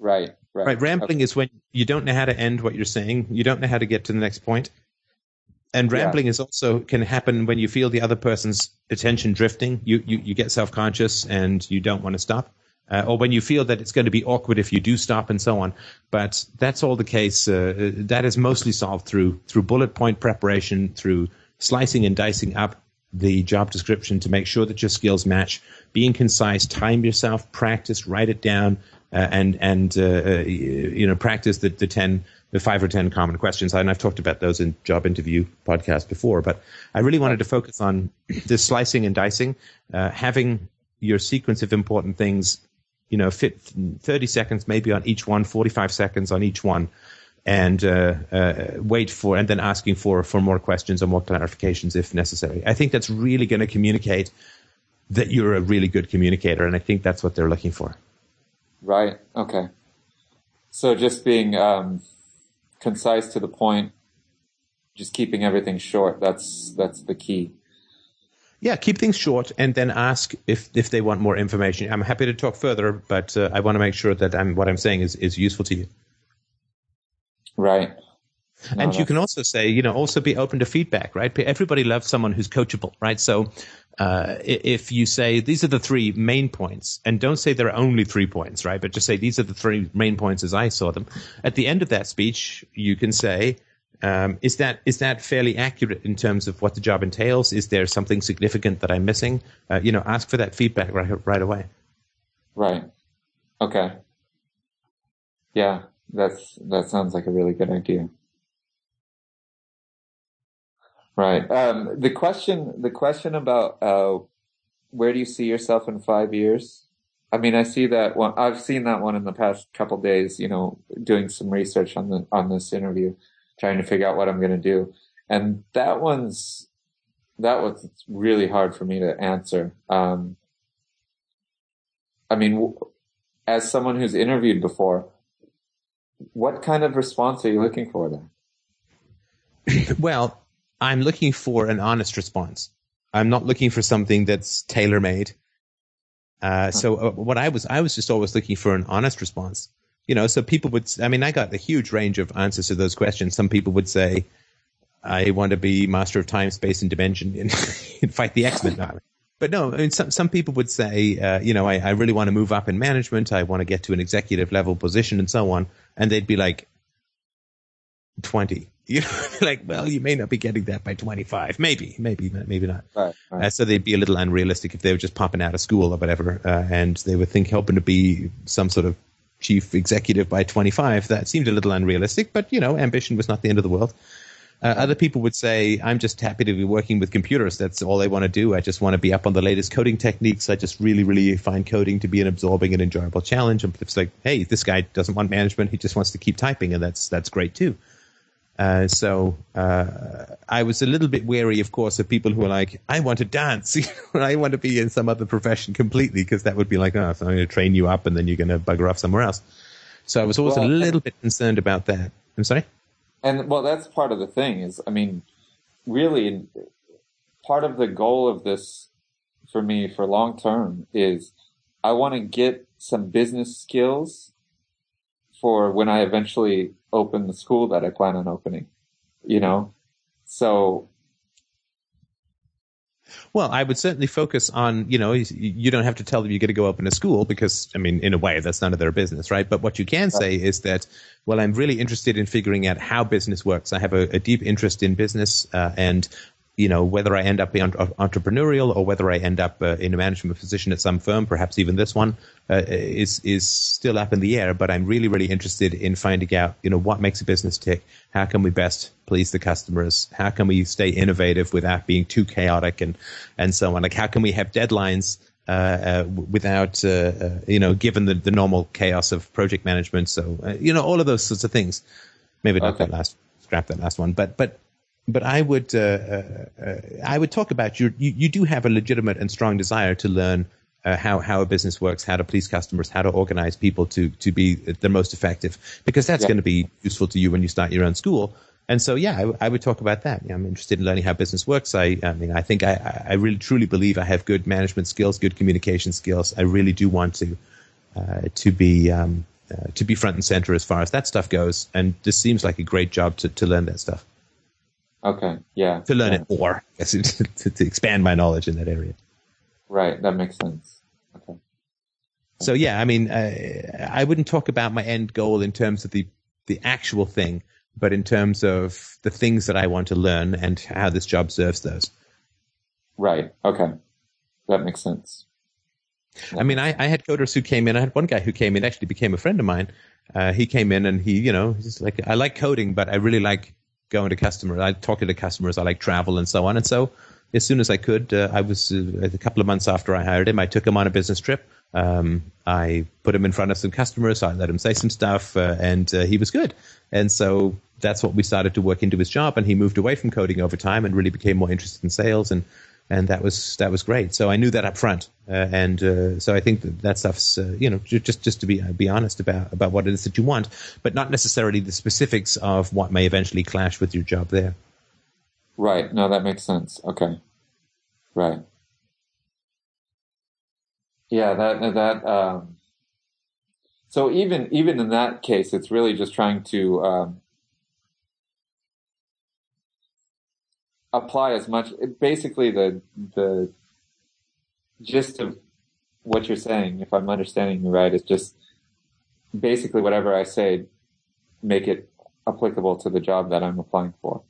Right, right. Right. Rambling okay. is when you don't know how to end what you're saying. You don't know how to get to the next point. And rambling yeah. is also can happen when you feel the other person's attention drifting. You you, you get self conscious and you don't want to stop, uh, or when you feel that it's going to be awkward if you do stop and so on. But that's all the case. Uh, that is mostly solved through through bullet point preparation, through slicing and dicing up the job description to make sure that your skills match. Being concise, time yourself, practice, write it down, uh, and and uh, uh, you know practice the, the ten the five or ten common questions. And I've talked about those in job interview podcasts before, but I really wanted to focus on this slicing and dicing, uh, having your sequence of important things, you know, fit 30 seconds maybe on each one, 45 seconds on each one, and uh, uh, wait for, and then asking for, for more questions or more clarifications if necessary. I think that's really going to communicate that you're a really good communicator, and I think that's what they're looking for. Right. Okay. So just being, um, concise to the point, just keeping everything short. That's that's the key. Yeah, keep things short and then ask if, if they want more information. I'm happy to talk further, but uh, I want to make sure that I'm, what I'm saying is, is useful to you. Right. No, and you can also say, you know, also be open to feedback, right? Everybody loves someone who's coachable, right? So uh, if you say these are the three main points, and don't say there are only three points, right? But just say these are the three main points as I saw them. At the end of that speech, you can say, um, is that is that fairly accurate in terms of what the job entails? Is there something significant that I'm missing? Uh, you know, ask for that feedback right right away. Right. Okay. Yeah, that's that sounds like a really good idea. Right. Um, the question the question about uh, where do you see yourself in five years? I mean, I see that one. I've seen that one in the past couple days. You know, doing some research on the on this interview trying to figure out what I'm going to do. And that one's, that was really hard for me to answer. Um, I mean, as someone who's interviewed before, what kind of response are you looking for there? well, I'm looking for an honest response. I'm not looking for something that's tailor made. Uh, so uh, what I was, I was just always looking for an honest response you know, so people would, I mean, I got a huge range of answers to those questions. Some people would say, I want to be master of time, space, and dimension and, fight the X-Men. but no, I mean, some, some people would say, uh, you know, I, I really want to move up in management. I want to get to an executive level position and so on. And they'd be like, 20. You know, like, well, you may not be getting that by 25. Maybe, maybe, maybe not. Right, right. Uh, so they'd be a little unrealistic if they were just popping out of school or whatever. Uh, and they would think hoping to be some sort of chief executive by 25. That seemed a little unrealistic, but you know, ambition was not the end of the world. Uh, other people would say, I'm just happy to be working with computers. That's all I want to do. I just want to be up on the latest coding techniques. I just really, really find coding to be an absorbing and enjoyable challenge. And it's like, hey, this guy doesn't want management. He just wants to keep typing, and that's that's great too. Uh, so uh, I was a little bit wary, of course, of people who are like, I want to dance. I want to be in some other profession completely because that would be like, oh, so I'm going to train you up and then you're going to bugger off somewhere else. So I was always well, a little bit concerned about that. I'm sorry? And well, that's part of the thing is, I mean, really part of the goal of this for me for long term is I want to get some business skills for when I eventually open the school that I plan on opening, you know? So. Well, I would certainly focus on, you know, you don't have to tell them you're going to go open a school because, I mean, in a way, that's none of their business, right? But what you can say is that, well, I'm really interested in figuring out how business works. I have a, a deep interest in business, uh, and you know, whether I end up being entrepreneurial or whether I end up uh, in a management position at some firm, perhaps even this one, uh, is is still up in the air. But I'm really, really interested in finding out, you know, what makes a business tick. How can we best please the customers? How can we stay innovative without being too chaotic and and so on? Like, how can we have deadlines uh, uh, without, uh, uh you know, given the, the normal chaos of project management. So, uh, you know, all of those sorts of things. Maybe not okay. that last, scrap that last one, but, but but I would uh, uh, uh, I would talk about your, you you do have a legitimate and strong desire to learn uh, how how a business works, how to please customers, how to organize people to to be the most effective, because that's yeah. going to be useful to you when you start your own school. And so, yeah, I, I would talk about that. Yeah, I'm interested in learning how business works. I, I mean, I think I, I really truly believe I have good management skills, good communication skills. I really do want to uh, to be um, uh, to be front and center as far as that stuff goes. And this seems like a great job to to learn that stuff. Okay. Yeah. To learn yeah. it more, to, to, to, expand my knowledge in that area. Right. That makes sense. Okay. So yeah, I mean, uh, I wouldn't talk about my end goal in terms of the the actual thing, but in terms of the things that I want to learn and how this job serves those. Right. Okay. That makes sense. I mean, I, I had coders who came in. I had one guy who came in, actually became a friend of mine. Uh, he came in and he, you know, he's like, I like coding, but I really like going to customers. I talk to customers. I like travel and so on. And so as soon as I could, uh, I was uh, a couple of months after I hired him, I took him on a business trip. Um, I put him in front of some customers. I let him say some stuff, uh, and uh, he was good. And so that's what we started to work into his job. And he moved away from coding over time and really became more interested in sales. And and that was that was great. So I knew that up front, uh, and uh, so I think that, that stuff's uh, you know just just to be be honest about about what it is that you want, but not necessarily the specifics of what may eventually clash with your job there. Right. No, that makes sense. Okay. Right. Yeah. That that. Um, so even even in that case, it's really just trying to um, apply as much. Basically, the the gist of what you're saying, if I'm understanding you right, is just basically whatever I say, make it applicable to the job that I'm applying for.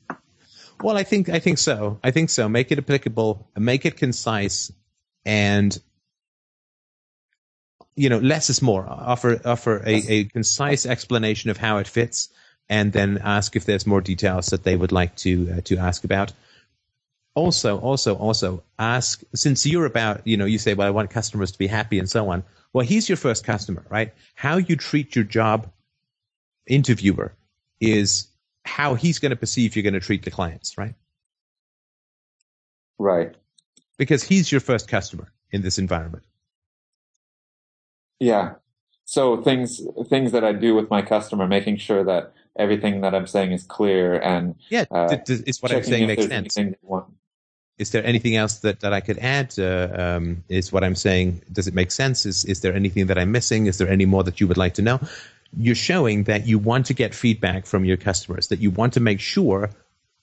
Well, I think I think so. I think so. Make it applicable, make it concise, and you know, less is more. Offer offer a, a concise explanation of how it fits, and then ask if there's more details that they would like to uh, to ask about also, also, also ask, since you're about, you know, you say, well, I want customers to be happy and so on. Well, he's your first customer, right? How you treat your job interviewer is how he's going to perceive you're going to treat the clients, right? Right. Because he's your first customer in this environment. Yeah. So things things that I do with my customer, making sure that everything that I'm saying is clear and yeah, uh, is what I'm saying makes sense is there anything else that, that I could add? Uh, um, is what I'm saying, does it make sense? Is, is there anything that I'm missing? Is there any more that you would like to know? You're showing that you want to get feedback from your customers, that you want to make sure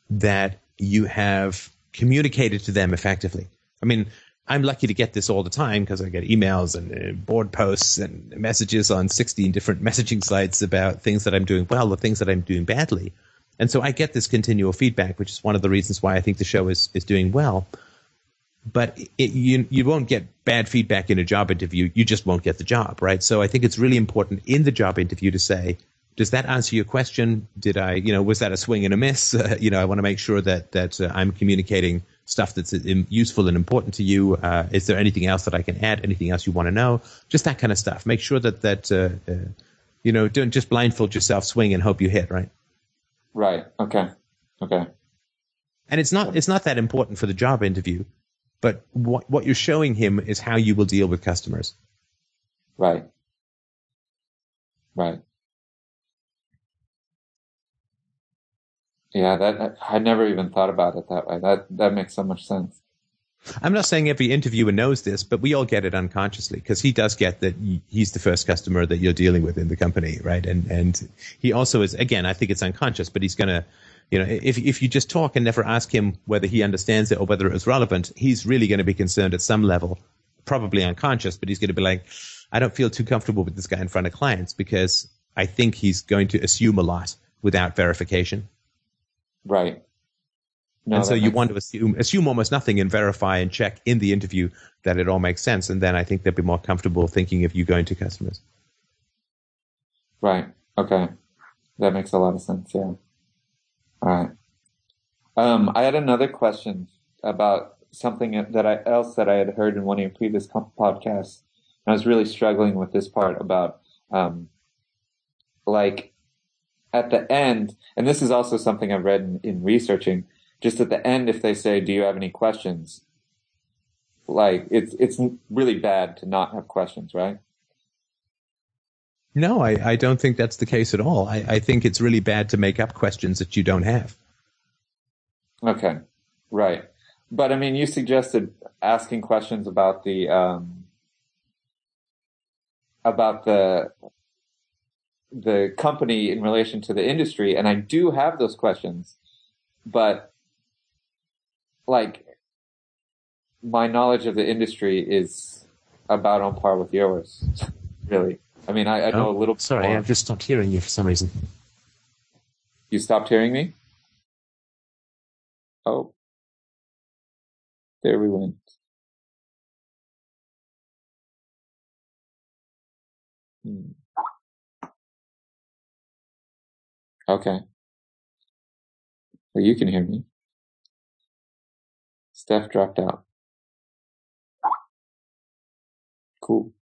that you have communicated to them effectively. I mean, I'm lucky to get this all the time because I get emails and uh, board posts and messages on 16 different messaging sites about things that I'm doing well or things that I'm doing badly. And so I get this continual feedback, which is one of the reasons why I think the show is, is doing well. But it, you, you won't get bad feedback in a job interview. You just won't get the job, right? So I think it's really important in the job interview to say, does that answer your question? Did I, you know, was that a swing and a miss? Uh, you know, I want to make sure that, that uh, I'm communicating stuff that's useful and important to you. Uh, is there anything else that I can add? Anything else you want to know? Just that kind of stuff. Make sure that, that, uh, uh, you know, don't just blindfold yourself, swing and hope you hit, right? Right. Okay. Okay. And it's not it's not that important for the job interview, but what what you're showing him is how you will deal with customers. Right. Right. Yeah, that I never even thought about it that way. That that makes so much sense. I'm not saying every interviewer knows this, but we all get it unconsciously because he does get that he's the first customer that you're dealing with in the company, right? And and he also is again, I think it's unconscious, but he's gonna, you know, if if you just talk and never ask him whether he understands it or whether it was relevant, he's really going to be concerned at some level, probably unconscious, but he's going to be like, I don't feel too comfortable with this guy in front of clients because I think he's going to assume a lot without verification. Right. No, and so you want to assume assume almost nothing and verify and check in the interview that it all makes sense, and then I think they'll be more comfortable thinking of you going to customers. Right. Okay. That makes a lot of sense. Yeah. All right. Um, I had another question about something that I else that I had heard in one of your previous podcasts. And I was really struggling with this part about, um, like at the end, and this is also something I've read in, in researching just at the end, if they say, do you have any questions? Like it's, it's really bad to not have questions, right? No, I, I don't think that's the case at all. I, I think it's really bad to make up questions that you don't have. Okay. Right. But I mean, you suggested asking questions about the, um, about the, the company in relation to the industry. And I do have those questions, but like my knowledge of the industry is about on par with yours. really, I mean, I, I know oh, a little. Sorry, more. I've just stopped hearing you for some reason. You stopped hearing me. Oh, there we went. Hmm. Okay. Well, you can hear me. Steph dropped out. Cool.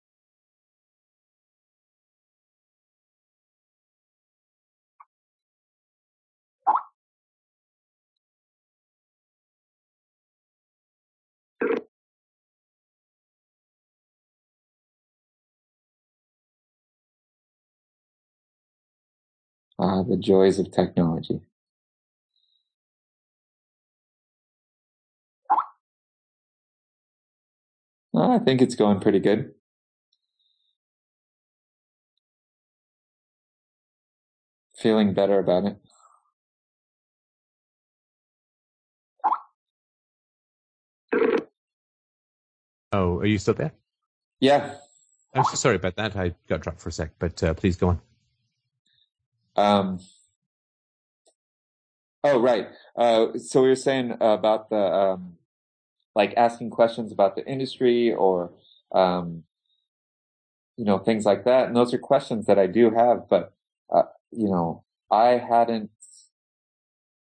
Ah, the joys of technology. Well, I think it's going pretty good. Feeling better about it. Oh, are you still there? Yeah. I'm so sorry about that. I got dropped for a sec, but uh, please go on. Um, oh, right. Uh, so we were saying about the, um, like asking questions about the industry or, um, you know, things like that. And those are questions that I do have, but, uh, you know, I hadn't,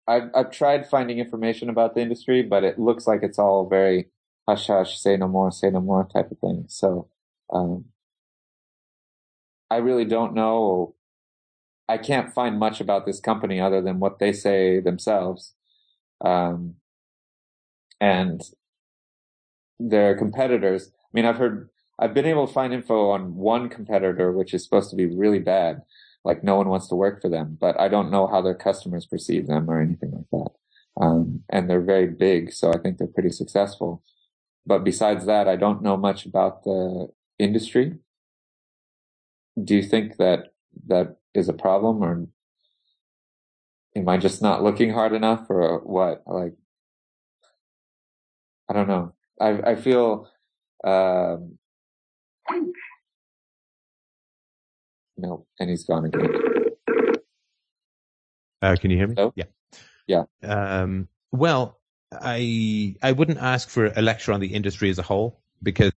I've, I've tried finding information about the industry, but it looks like it's all very hush hush, say no more, say no more type of thing. So, um, I really don't know. I can't find much about this company other than what they say themselves. Um, and their competitors. I mean, I've heard, I've been able to find info on one competitor, which is supposed to be really bad. Like no one wants to work for them, but I don't know how their customers perceive them or anything like that. Um, and they're very big, so I think they're pretty successful. But besides that, I don't know much about the industry. Do you think that that is a problem or am I just not looking hard enough or what? Like, I don't know. I, I feel, um, no, and he's gone again. Uh, can you hear me? Hello? Yeah. Yeah. Um, well, I I wouldn't ask for a lecture on the industry as a whole because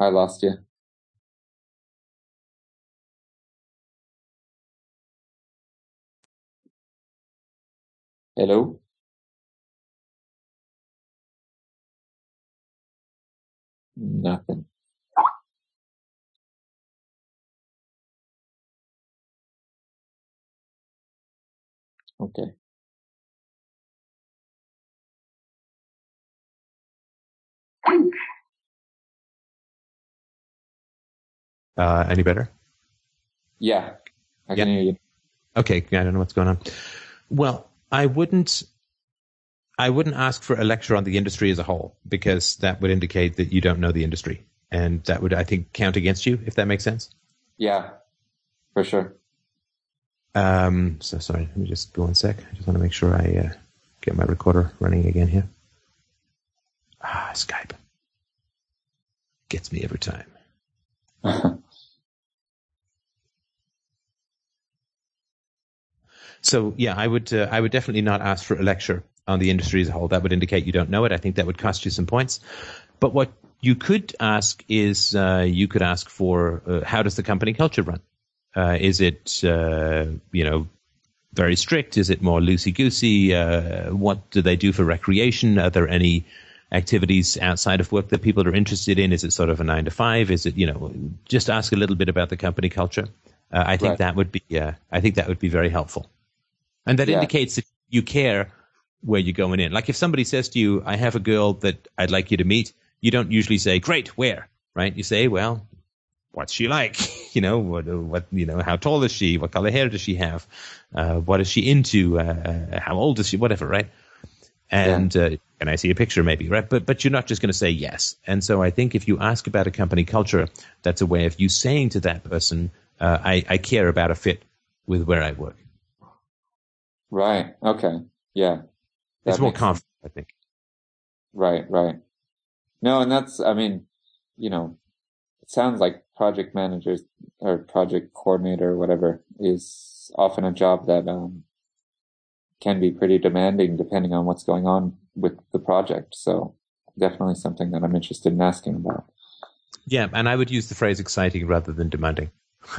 I lost you. Hello? Nothing. Okay. uh, any better? Yeah, I Yeah. can hear you. Okay, I don't know what's going on. Well, I wouldn't. I wouldn't ask for a lecture on the industry as a whole because that would indicate that you don't know the industry, and that would, I think, count against you if that makes sense. Yeah, for sure. Um, so sorry, let me just go one sec. I just want to make sure I uh, get my recorder running again here. Ah, Skype gets me every time. So yeah, I would uh, I would definitely not ask for a lecture on the industry as a whole. That would indicate you don't know it. I think that would cost you some points. But what you could ask is uh, you could ask for uh, how does the company culture run? Uh, is it uh, you know very strict? Is it more loosey goosey? Uh, what do they do for recreation? Are there any activities outside of work that people are interested in? Is it sort of a nine to five? Is it you know just ask a little bit about the company culture? Uh, I think Right. that would be uh, I think that would be very helpful, and that Yeah. indicates that you care where you're going in. Like if somebody says to you, "I have a girl that I'd like you to meet," you don't usually say, "Great, where?" Right? You say, "Well, what's she like? you know, what, what, you know, how tall is she? What color hair does she have? Uh, what is she into? Uh, how old is she? Whatever, right? And uh, can I see a picture, maybe, right? But but you're not just going to say yes. And so I think if you ask about a company culture, that's a way of you saying to that person, uh, I, I care about a fit with where I work. Right. Okay. Yeah. It's more confident, I think. Right, right. No, and that's, I mean, you know, it sounds like project managers or project coordinator or whatever is often a job that, um, can be pretty demanding depending on what's going on with the project. So definitely something that I'm interested in asking about. Yeah, and I would use the phrase exciting rather than demanding.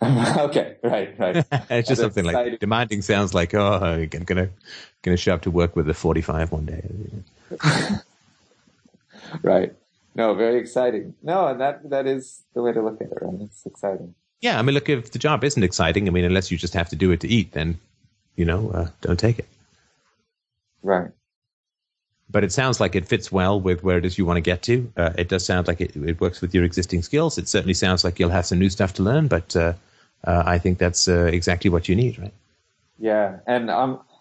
okay, right, right. it's just That's something like demanding sounds like oh I'm gonna gonna show up to work with a 45 one day. Right. No, very exciting. No, and that, that is the way to look at it, right? It's exciting. Yeah, I mean, look, if the job isn't exciting, I mean, unless you just have to do it to eat, then you know, uh, don't take it. Right. but it sounds like it fits well with where it is you want to get to. Uh, it does sound like it, it works with your existing skills. It certainly sounds like you'll have some new stuff to learn, but uh, uh, I think that's uh, exactly what you need, right? Yeah, and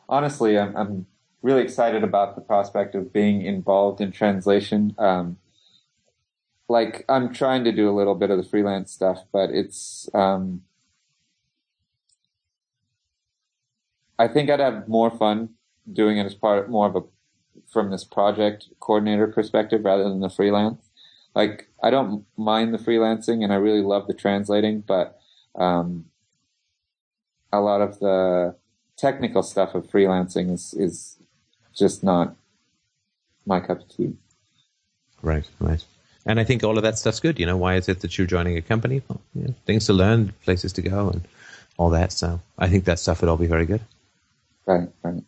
honestly, I'm, I'm, really excited about the prospect of being involved in translation. Um, like I'm trying to do a little bit of the freelance stuff, but it's um, I think I'd have more fun doing it as part more of a from this project coordinator perspective rather than the freelance. Like I don't mind the freelancing and I really love the translating, but um, a lot of the technical stuff of freelancing is is just not my cup of tea. Right, right. And I think all of that stuff's good. You know, why is it that you're joining a company? Well, you know, things to learn, places to go, and all that. So I think that stuff would all be very good. Right, right.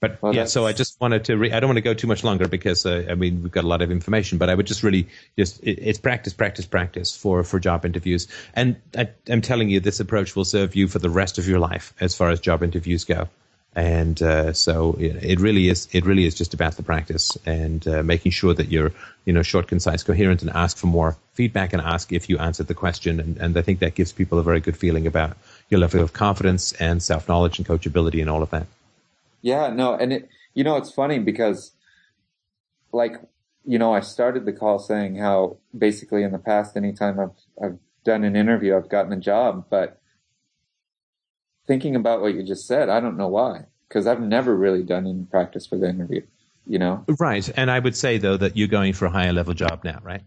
But well, yeah, so I just wanted to. Re- I don't want to go too much longer because uh, I mean we've got a lot of information. But I would just really just it, it's practice, practice, practice for for job interviews. And I, I'm telling you, this approach will serve you for the rest of your life as far as job interviews go. And uh, so it, it, really is. It really is just about the practice and uh, making sure that you're you know short, concise, coherent, and ask for more feedback and ask if you answered the question. And, and I think that gives people a very good feeling about your level of confidence and self knowledge and coachability and all of that. Yeah, no, and it, you know, it's funny because, like, you know, I started the call saying how basically in the past, anytime I've I've done an interview, I've gotten a job. But thinking about what you just said, I don't know why, because I've never really done any practice for the interview. You know, right? And I would say though that you're going for a higher level job now, right?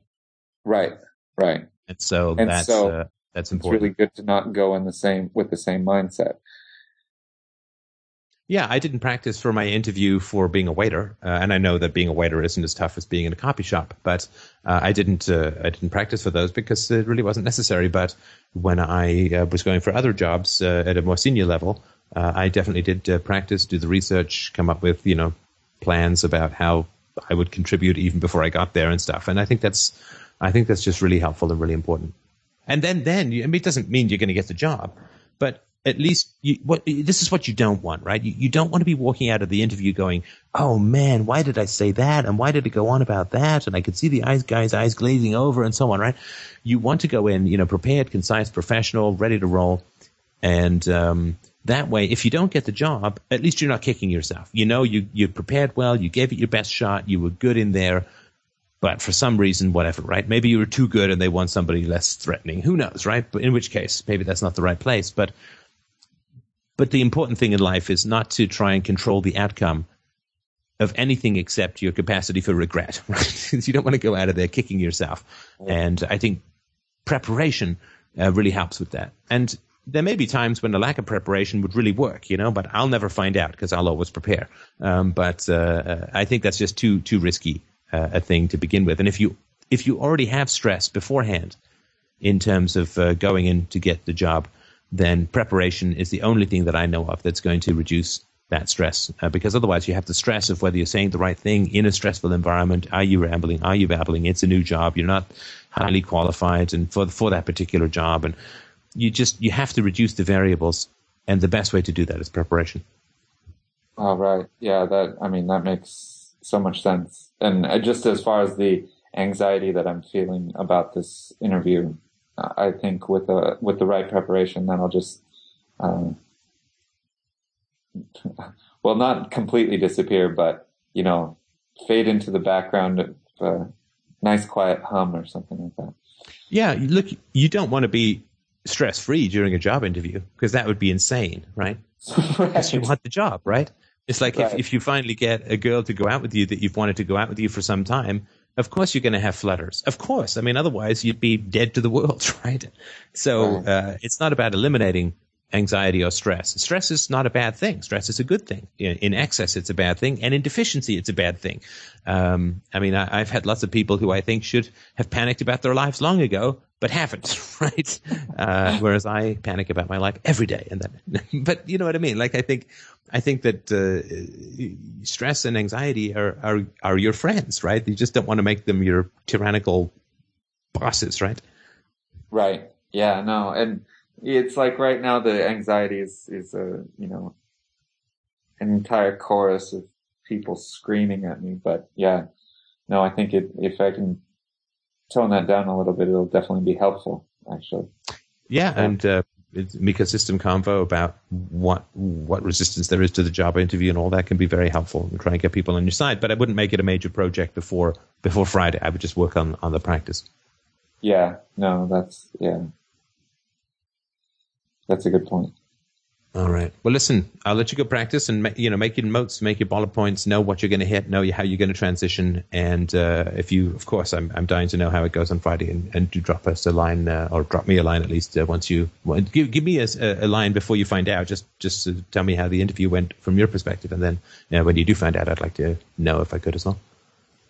Right, right. And so and that's so uh, that's important. It's really good to not go in the same with the same mindset. Yeah, I didn't practice for my interview for being a waiter, uh, and I know that being a waiter isn't as tough as being in a coffee shop. But uh, I didn't uh, I didn't practice for those because it really wasn't necessary. But when I uh, was going for other jobs uh, at a more senior level, uh, I definitely did practice, do the research, come up with you know plans about how I would contribute even before I got there and stuff. And I think that's I think that's just really helpful and really important. And then then I mean, it doesn't mean you're going to get the job, but at least you, what this is what you don't want, right? You, you don't want to be walking out of the interview going, "Oh man, why did I say that? And why did it go on about that?" And I could see the eyes, guy's eyes glazing over, and so on, right? You want to go in, you know, prepared, concise, professional, ready to roll, and um, that way, if you don't get the job, at least you're not kicking yourself. You know, you you prepared well, you gave it your best shot, you were good in there. But for some reason, whatever, right? Maybe you were too good and they want somebody less threatening. Who knows, right? But in which case, maybe that's not the right place. But but the important thing in life is not to try and control the outcome of anything except your capacity for regret. Right? you don't want to go out of there kicking yourself. And I think preparation uh, really helps with that. And there may be times when a lack of preparation would really work, you know, but I'll never find out because I'll always prepare. Um, but uh, uh, I think that's just too too risky uh, a thing to begin with. And if you if you already have stress beforehand in terms of uh, going in to get the job, then preparation is the only thing that I know of that's going to reduce that stress. Uh, because otherwise, you have the stress of whether you're saying the right thing in a stressful environment. Are you rambling? Are you babbling? It's a new job. You're not highly qualified and for for that particular job, and you just you have to reduce the variables. And the best way to do that is preparation. All right. Yeah. That I mean that makes so much sense. And uh, just as far as the anxiety that I'm feeling about this interview, I think with the with the right preparation, that'll just uh, well, not completely disappear, but you know, fade into the background of a nice quiet hum or something like that. Yeah, look, you don't want to be stress free during a job interview because that would be insane, right? Because right. you want the job, right? It's like right. if, if you finally get a girl to go out with you that you've wanted to go out with you for some time, of course you're going to have flutters. Of course. I mean, otherwise you'd be dead to the world, right? So uh, it's not about eliminating anxiety or stress. Stress is not a bad thing. Stress is a good thing. In, excess, it's a bad thing, and in deficiency, it's a bad thing. Um, I mean, I, have had lots of people who I think should have panicked about their lives long ago, but haven't, right? Uh, whereas I panic about my life every day, and then, but you know what I mean? Like I think, I think that uh, stress and anxiety are, are are your friends, right? You just don't want to make them your tyrannical bosses, right? Right. Yeah. No. And it's like right now the anxiety is is a you know an entire chorus of people screaming at me. But yeah, no, I think it, if I can tone that down a little bit, it'll definitely be helpful. Actually. Yeah, and uh, system convo about what what resistance there is to the job interview and all that can be very helpful and try and get people on your side. But I wouldn't make it a major project before before Friday. I would just work on on the practice. Yeah, no, that's yeah, that's a good point. All right. Well, listen, I'll let you go practice and you know make your notes, make your bullet points, know what you're going to hit, know how you're going to transition, and uh, if you, of course, I'm I'm dying to know how it goes on Friday, and, and do drop us a line uh, or drop me a line at least uh, once you well, give give me a, a, line before you find out. Just just to tell me how the interview went from your perspective, and then you know, when you do find out, I'd like to know if I could as well.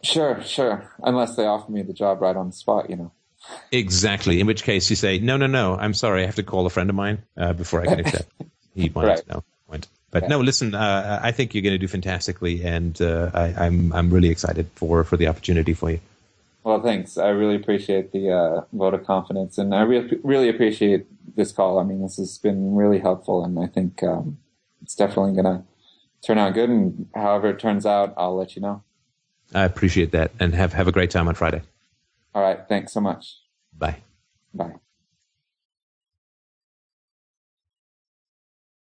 Sure, sure. Unless they offer me the job right on the spot, you know. Exactly. In which case you say, no, no, no. I'm sorry. I have to call a friend of mine uh, before I can accept. he might right. know. But no, listen. Uh, I think you're going to do fantastically, and uh, I, am I'm, I'm really excited for for the opportunity for you. Well, thanks. I really appreciate the uh, vote of confidence, and I re- really appreciate this call. I mean, this has been really helpful, and I think um, it's definitely going to turn out good. And however it turns out, I'll let you know. I appreciate that, and have have a great time on Friday. All right. Thanks so much. Bye. Bye.